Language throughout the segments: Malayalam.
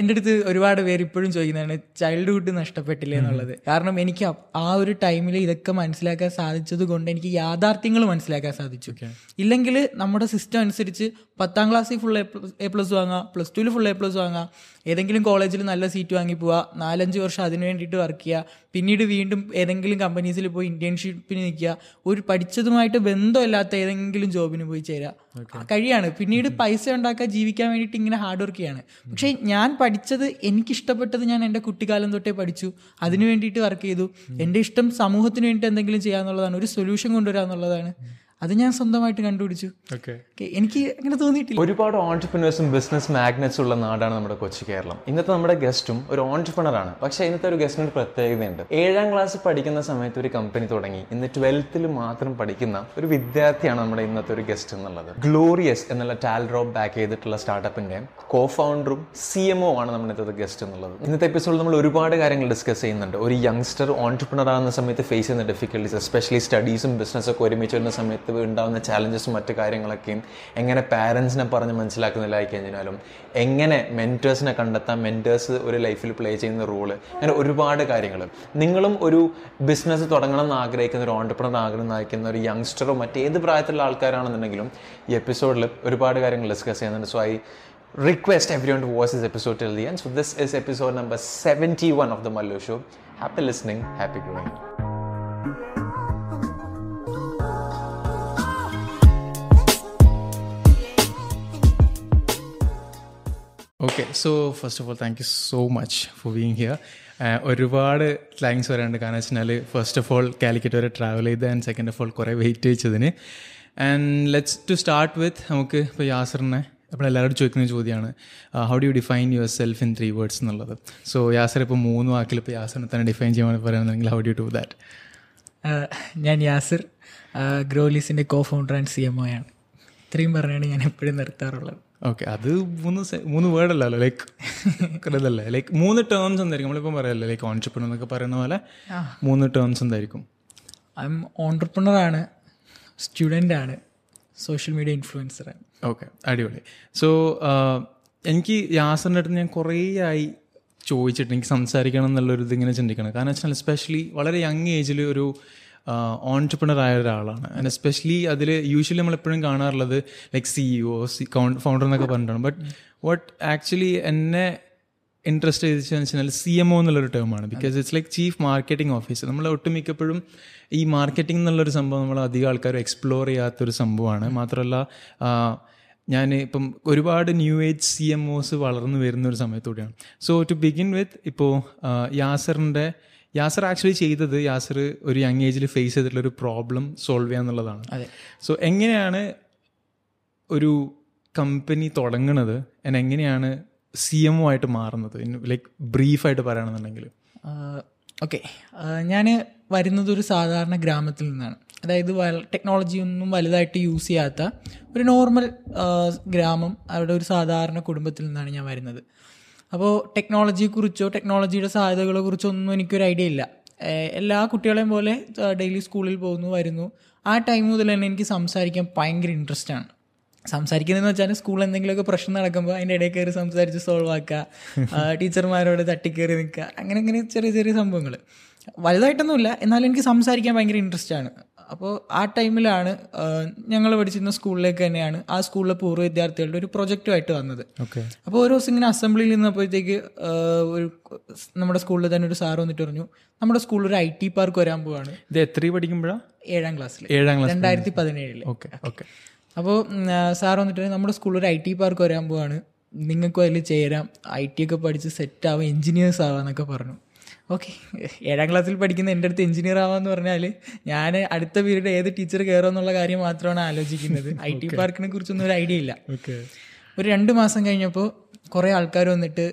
എന്റെ അടുത്ത് ഒരുപാട് പേര് ഇപ്പോഴും ചോദിക്കുന്നതാണ് ചൈൽഡ്ഹുഡ് നഷ്ടപ്പെട്ടില്ലേ എന്നുള്ളത്. കാരണം എനിക്ക് ആ ഒരു ടൈമിൽ ഇതൊക്കെ മനസ്സിലാക്കാൻ സാധിച്ചത് കൊണ്ട് എനിക്ക് യാഥാർത്ഥ്യങ്ങൾ മനസ്സിലാക്കാൻ സാധിച്ചു. ഇല്ലെങ്കിൽ നമ്മുടെ സിസ്റ്റം അനുസരിച്ച് പത്താം ക്ലാസ്സിൽ ഫുൾ എ പ്ലസ് വാങ്ങാം പ്ലസ് ടുവിൽ ഫുൾ എ പ്ലസ് വാങ്ങാം ഏതെങ്കിലും കോളേജിൽ നല്ല സീറ്റ് വാങ്ങി പോവുക നാലഞ്ച് വർഷം അതിന് വേണ്ടിയിട്ട് വർക്ക് ചെയ്യുക പിന്നീട് വീണ്ടും ഏതെങ്കിലും കമ്പനീസിൽ പോയി ഇന്റേൺഷിപ്പിന് നിൽക്കുക ഒരു പഠിച്ചതുമായിട്ട് ബന്ധമില്ലാത്ത ഏതെങ്കിലും ജോബിന് പോയി ചേരുക കഴിയാണ്. പിന്നീട് പൈസ ഉണ്ടാക്കാൻ ജീവിക്കാൻ വേണ്ടിയിട്ട് ഇങ്ങനെ ഹാർഡ് വർക്ക് ചെയ്യാണ്. പക്ഷേ ഞാൻ പഠിച്ചത് എനിക്കിഷ്ടപ്പെട്ടത് ഞാൻ എന്റെ കുട്ടിക്കാലം തൊട്ടേ പഠിച്ചു. അതിനു വേണ്ടിയിട്ട് വർക്ക് ചെയ്തു. എന്റെ ഇഷ്ടം സമൂഹത്തിന് വേണ്ടിയിട്ട് എന്തെങ്കിലും ചെയ്യാന്നുള്ളതാണ്. ഒരു സൊല്യൂഷൻ കൊണ്ടുവരിക എന്നുള്ളതാണ് അത് ഞാൻ സ്വന്തമായിട്ട് കണ്ടുപിടിച്ചു. ഓക്കെ എനിക്ക് അങ്ങനെ തോന്നിയിട്ടില്ല. ഒരുപാട് ഓൺടർപ്രിനേഴ്സും ബിസിനസ് മാഗ്നറ്റ്സ് ഉള്ള നാടാണ് നമ്മുടെ കൊച്ചി കേരളം. ഇന്നത്തെ നമ്മുടെ ഗസ്റ്റും ഒരു ഓൺടർപ്രണറാണ് പക്ഷേ ഇന്നത്തെ ഒരു ഗസ്റ്റിന് ഒരു പ്രത്യേകതയുണ്ട്. ഏഴാം ക്ലാസ് പഠിക്കുന്ന സമയത്ത് ഒരു കമ്പനി തുടങ്ങി. ഇന്ന് ട്വൽത്തിൽ മാത്രം പഠിക്കുന്ന ഒരു വിദ്യാർത്ഥിയാണ് നമ്മുടെ ഇന്നത്തെ ഒരു ഗസ്റ്റ് എന്നുള്ളത്. ഗ്ലോറിയസ് എന്നുള്ള ടാൽ ഡ്രോപ്പ് ബാക്ക് ചെയ്തിട്ടുള്ള സ്റ്റാർട്ടപ്പിന്റെ കോ ഫൗണ്ടറും സി എം ഒ ആണ് നമ്മുടെ ഇന്നത്തെ ഗസ്റ്റ് എന്നുള്ളത്. ഇന്നത്തെ എപ്പിസോഡിൽ നമ്മൾ ഒരുപാട് കാര്യങ്ങൾ ഡിസ്കസ് ചെയ്യുന്നുണ്ട്. ഒരു യങ്സ്റ്റർ ഓൺടർപ്രണർ ആകുന്ന സമയത്ത് ഫേസ് ചെയ്യുന്ന ഡിഫിക്കൽട്ടീസ് എസ്പെഷ്യലി സ്റ്റഡീസും ബിസിനസ്സൊക്കെ ഒരുമിച്ച് വരുന്ന സമയത്ത് ഉണ്ടാകുന്ന ചാലഞ്ചസും മറ്റു കാര്യങ്ങളൊക്കെയും എങ്ങനെ പാരൻസിനെ പറഞ്ഞ് മനസ്സിലാക്കുന്നില്ലായി കഴിഞ്ഞാലും എങ്ങനെ മെന്റേഴ്സിനെ കണ്ടെത്താം മെന്റേഴ്സ് ഒരു ലൈഫിൽ പ്ലേ ചെയ്യുന്ന റോൾ അങ്ങനെ ഒരുപാട് കാര്യങ്ങൾ നിങ്ങളും ഒരു ബിസിനസ് തുടങ്ങണം എന്ന് ആഗ്രഹിക്കുന്ന ഒരു ഓണ്ടർപ്രണർ ആഗ്രഹിക്കുന്ന ഒരു യങ്സ്റ്ററോ മറ്റേത് പ്രായത്തിലുള്ള ആൾക്കാരാണെന്നുണ്ടെങ്കിലും ഈ എപ്പിസോഡിൽ ഒരുപാട് കാര്യങ്ങൾ ഡിസ്കസ് ചെയ്യുന്നുണ്ട് so I request everyone to watch this episode episode till the end. So this is episode number 71 of the Mallu Show. Happy listening, happy growing. Okay so first of all thank you so much for being here ഒരുപാട് താങ്ക്സ് പറയാനുണ്ട്. കാരണം വെച്ചാൽ ഫസ്റ്റ് ഓഫ് ഓൾ കാലിക്കറ്റ് വരെ ട്രാവൽ ചെയ്ത് ആൻഡ് സെക്കൻഡ് ഓഫ് ഓൾ കുറേ വെയിറ്റ് വെച്ചതിന്. And let's to start with നമുക്ക് ഇപ്പോൾ യാസറിനെ അപ്പോൾ എല്ലാവരോടും ചോദിക്കുന്ന ചോദ്യമാണ്. How do you define yourself in three words എന്നുള്ളത്? സോ യാസർ ഇപ്പോൾ മൂന്ന് വാക്കിൽ ഇപ്പോൾ യാസറിനെ തന്നെ ഡിഫൈൻ ചെയ്യാൻ പറയുകയാണെങ്കിൽ ഹൗ ഡു ഡു ദാറ്റ് ഞാൻ Yasar ഗ്രോലീസിന്റെ co founder and C M O ആണ് ഇത്രയും പറഞ്ഞാണ് ഞാൻ എപ്പോഴും നിർത്താറുള്ളത്. ഓക്കെ അത് മൂന്ന് മൂന്ന് വേർഡ് അല്ലല്ലോ ലൈക്ക് ഇതല്ലേ? ലൈക്ക് മൂന്ന് ടേംസ് എന്തായിരിക്കും? നമ്മളിപ്പം പറയല്ലേ ലൈക്ക് ഓൺഷിപ്പ് എന്നൊക്കെ പറയുന്ന പോലെ മൂന്ന് ടേംസ് എന്തായിരിക്കും? ഐ എം ഓണ്ടർപ്രണർ ആണ് സ്റ്റുഡന്റ് ആണ് സോഷ്യൽ മീഡിയ ഇൻഫ്ലുവൻസർ ആണ്. ഓക്കെ അടിപൊളി. സോ എനിക്ക് യാസറിന്റെ അടുത്ത് ഞാൻ കുറേ ആയി ചോദിച്ചിട്ട് എനിക്ക് സംസാരിക്കണം എന്നുള്ളൊരു ഇതിങ്ങനെ ചിന്തിക്കണം. കാരണം വെച്ചാൽ എസ്പെഷ്യലി വളരെ യങ് ഏജിൽ ഒരു ഓൺടർപ്രണർ ആയ ഒരാളാണ്. ആൻഡ് എസ്പെഷ്യലി അതിൽ യൂഷ്വലി നമ്മളെപ്പോഴും കാണാറുള്ളത് ലൈക് സിഇഒ സി ഫൗണ്ടർ എന്നൊക്കെ പറഞ്ഞിട്ടാണ്. ബട്ട് വാട്ട് ആക്ച്വലി എന്നെ ഇൻട്രസ്റ്റ് ചെയ്തെന്ന് വെച്ചാൽ സി എം ഒ എന്നുള്ളൊരു ടേമാണ് because it's like chief marketing officer നമ്മൾ ഒട്ടുമിക്കപ്പോഴും ഈ മാർക്കറ്റിംഗ് എന്നുള്ളൊരു സംഭവം നമ്മൾ അധികം ആൾക്കാർ എക്സ്പ്ലോർ ചെയ്യാത്തൊരു സംഭവമാണ്. മാത്രമല്ല ഞാൻ ഇപ്പം ഒരുപാട് new age C M Os വളർന്നു വരുന്ന ഒരു സമയത്തൂടെയാണ്. സോ ടു ബിഗിൻ വിത്ത് ഇപ്പോൾ യാസറിന്റെ യാസർ ആക്ച്വലി ചെയ്തത് യാസർ ഒരു യങ് ഏജിൽ ഫേസ് ചെയ്തിട്ടുള്ള ഒരു പ്രോബ്ലം സോൾവ് ചെയ്യുക എന്നുള്ളതാണ്. അതെ. സോ എങ്ങനെയാണ് ഒരു കമ്പനി തുടങ്ങുന്നത് and എങ്ങനെയാണ് സി എം ഒ ആയിട്ട് മാറുന്നത്? ലൈക്ക് ബ്രീഫായിട്ട് പറയുകയാണെന്നുണ്ടെങ്കിൽ ഓക്കെ ഞാൻ വരുന്നത് ഒരു സാധാരണ ഗ്രാമത്തിൽ നിന്നാണ്. അതായത് ടെക്നോളജി ഒന്നും വലുതായിട്ട് യൂസ് ചെയ്യാത്ത ഒരു നോർമൽ ഗ്രാമം അവിടെ ഒരു സാധാരണ കുടുംബത്തിൽ നിന്നാണ് ഞാൻ വരുന്നത്. അപ്പോൾ ടെക്നോളജിയെക്കുറിച്ചോ ടെക്നോളജിയുടെ സാധ്യതകളെ കുറിച്ചോ ഒന്നും എനിക്കൊരു ഐഡിയ ഇല്ല. എല്ലാ കുട്ടികളെയും പോലെ ഡെയിലി സ്കൂളിൽ പോകുന്നു വരുന്നു. ആ ടൈം മുതൽ തന്നെ എനിക്ക് സംസാരിക്കാൻ ഭയങ്കര ഇൻട്രസ്റ്റ് ആണ്. സംസാരിക്കുന്നതെന്ന് വെച്ചാൽ സ്കൂളിൽ എന്തെങ്കിലുമൊക്കെ പ്രശ്നം നടക്കുമ്പോൾ അതിന്റെ ഇടയിൽ കയറി സംസാരിച്ച് സോൾവ് ആക്കുക ടീച്ചർമാരോട് തട്ടിക്കയറി നിൽക്കുക അങ്ങനെ അങ്ങനെ ചെറിയ ചെറിയ സംഭവങ്ങൾ വലുതായിട്ടൊന്നുമില്ല എന്നാലും എനിക്ക് സംസാരിക്കാൻ ഭയങ്കര ഇൻട്രസ്റ്റ് ആണ്. അപ്പോൾ ആ ടൈമിലാണ് ഞങ്ങൾ പഠിച്ചിരുന്ന സ്കൂളിലേക്ക് തന്നെയാണ് ആ സ്കൂളിലെ പൂർവ വിദ്യാർത്ഥികളുടെ ഒരു പ്രൊജക്റ്റുമായിട്ട് വന്നത്. ഓക്കെ. അപ്പോൾ ഓരോ ദിവസം ഇങ്ങനെ അസംബ്ലിയിൽ നിന്നപ്പോഴത്തേക്ക് ഒരു നമ്മുടെ സ്കൂളിൽ തന്നെ ഒരു സാർ വന്നിട്ട് പറഞ്ഞു നമ്മുടെ സ്കൂളിൽ ഒരു ഐ ടി പാർക്ക് വരാൻ പോവാണ്. ഇത് എത്ര പഠിക്കുമ്പോഴാണ് ഏഴാം ക്ലാസ്സിൽ ഏഴാം ക്ലാസ് രണ്ടായിരത്തി പതിനേഴിൽ ഓക്കെ. ഓക്കെ അപ്പോൾ സാർ വന്നിട്ട് നമ്മുടെ സ്കൂളിൽ ഒരു ഐ ടി പാർക്ക് വരാൻ പോവാണ്. നിങ്ങൾക്കും അതിൽ ചേരാം. ഐ ടി ഒക്കെ പഠിച്ച് സെറ്റ് ആവാം എഞ്ചിനീയേഴ്സ് ആവാന്നൊക്കെ പറഞ്ഞു. ഓക്കെ. ഏഴാം ക്ലാസ്സിൽ പഠിക്കുന്ന എന്റെ അടുത്ത് എഞ്ചിനീയർ ആവാന്ന് പറഞ്ഞാൽ ഞാൻ അടുത്ത പീരീഡ് ഏത് ടീച്ചർ കയറുമെന്നുള്ള കാര്യം മാത്രമാണ് ആലോചിക്കുന്നത്. ഐ ടി പാർക്കിനെ കുറിച്ചൊന്നും ഒരു ഐഡിയ ഇല്ല. ഒരു രണ്ട് മാസം കഴിഞ്ഞപ്പോൾ കുറേ ആൾക്കാർ വന്നിട്ട്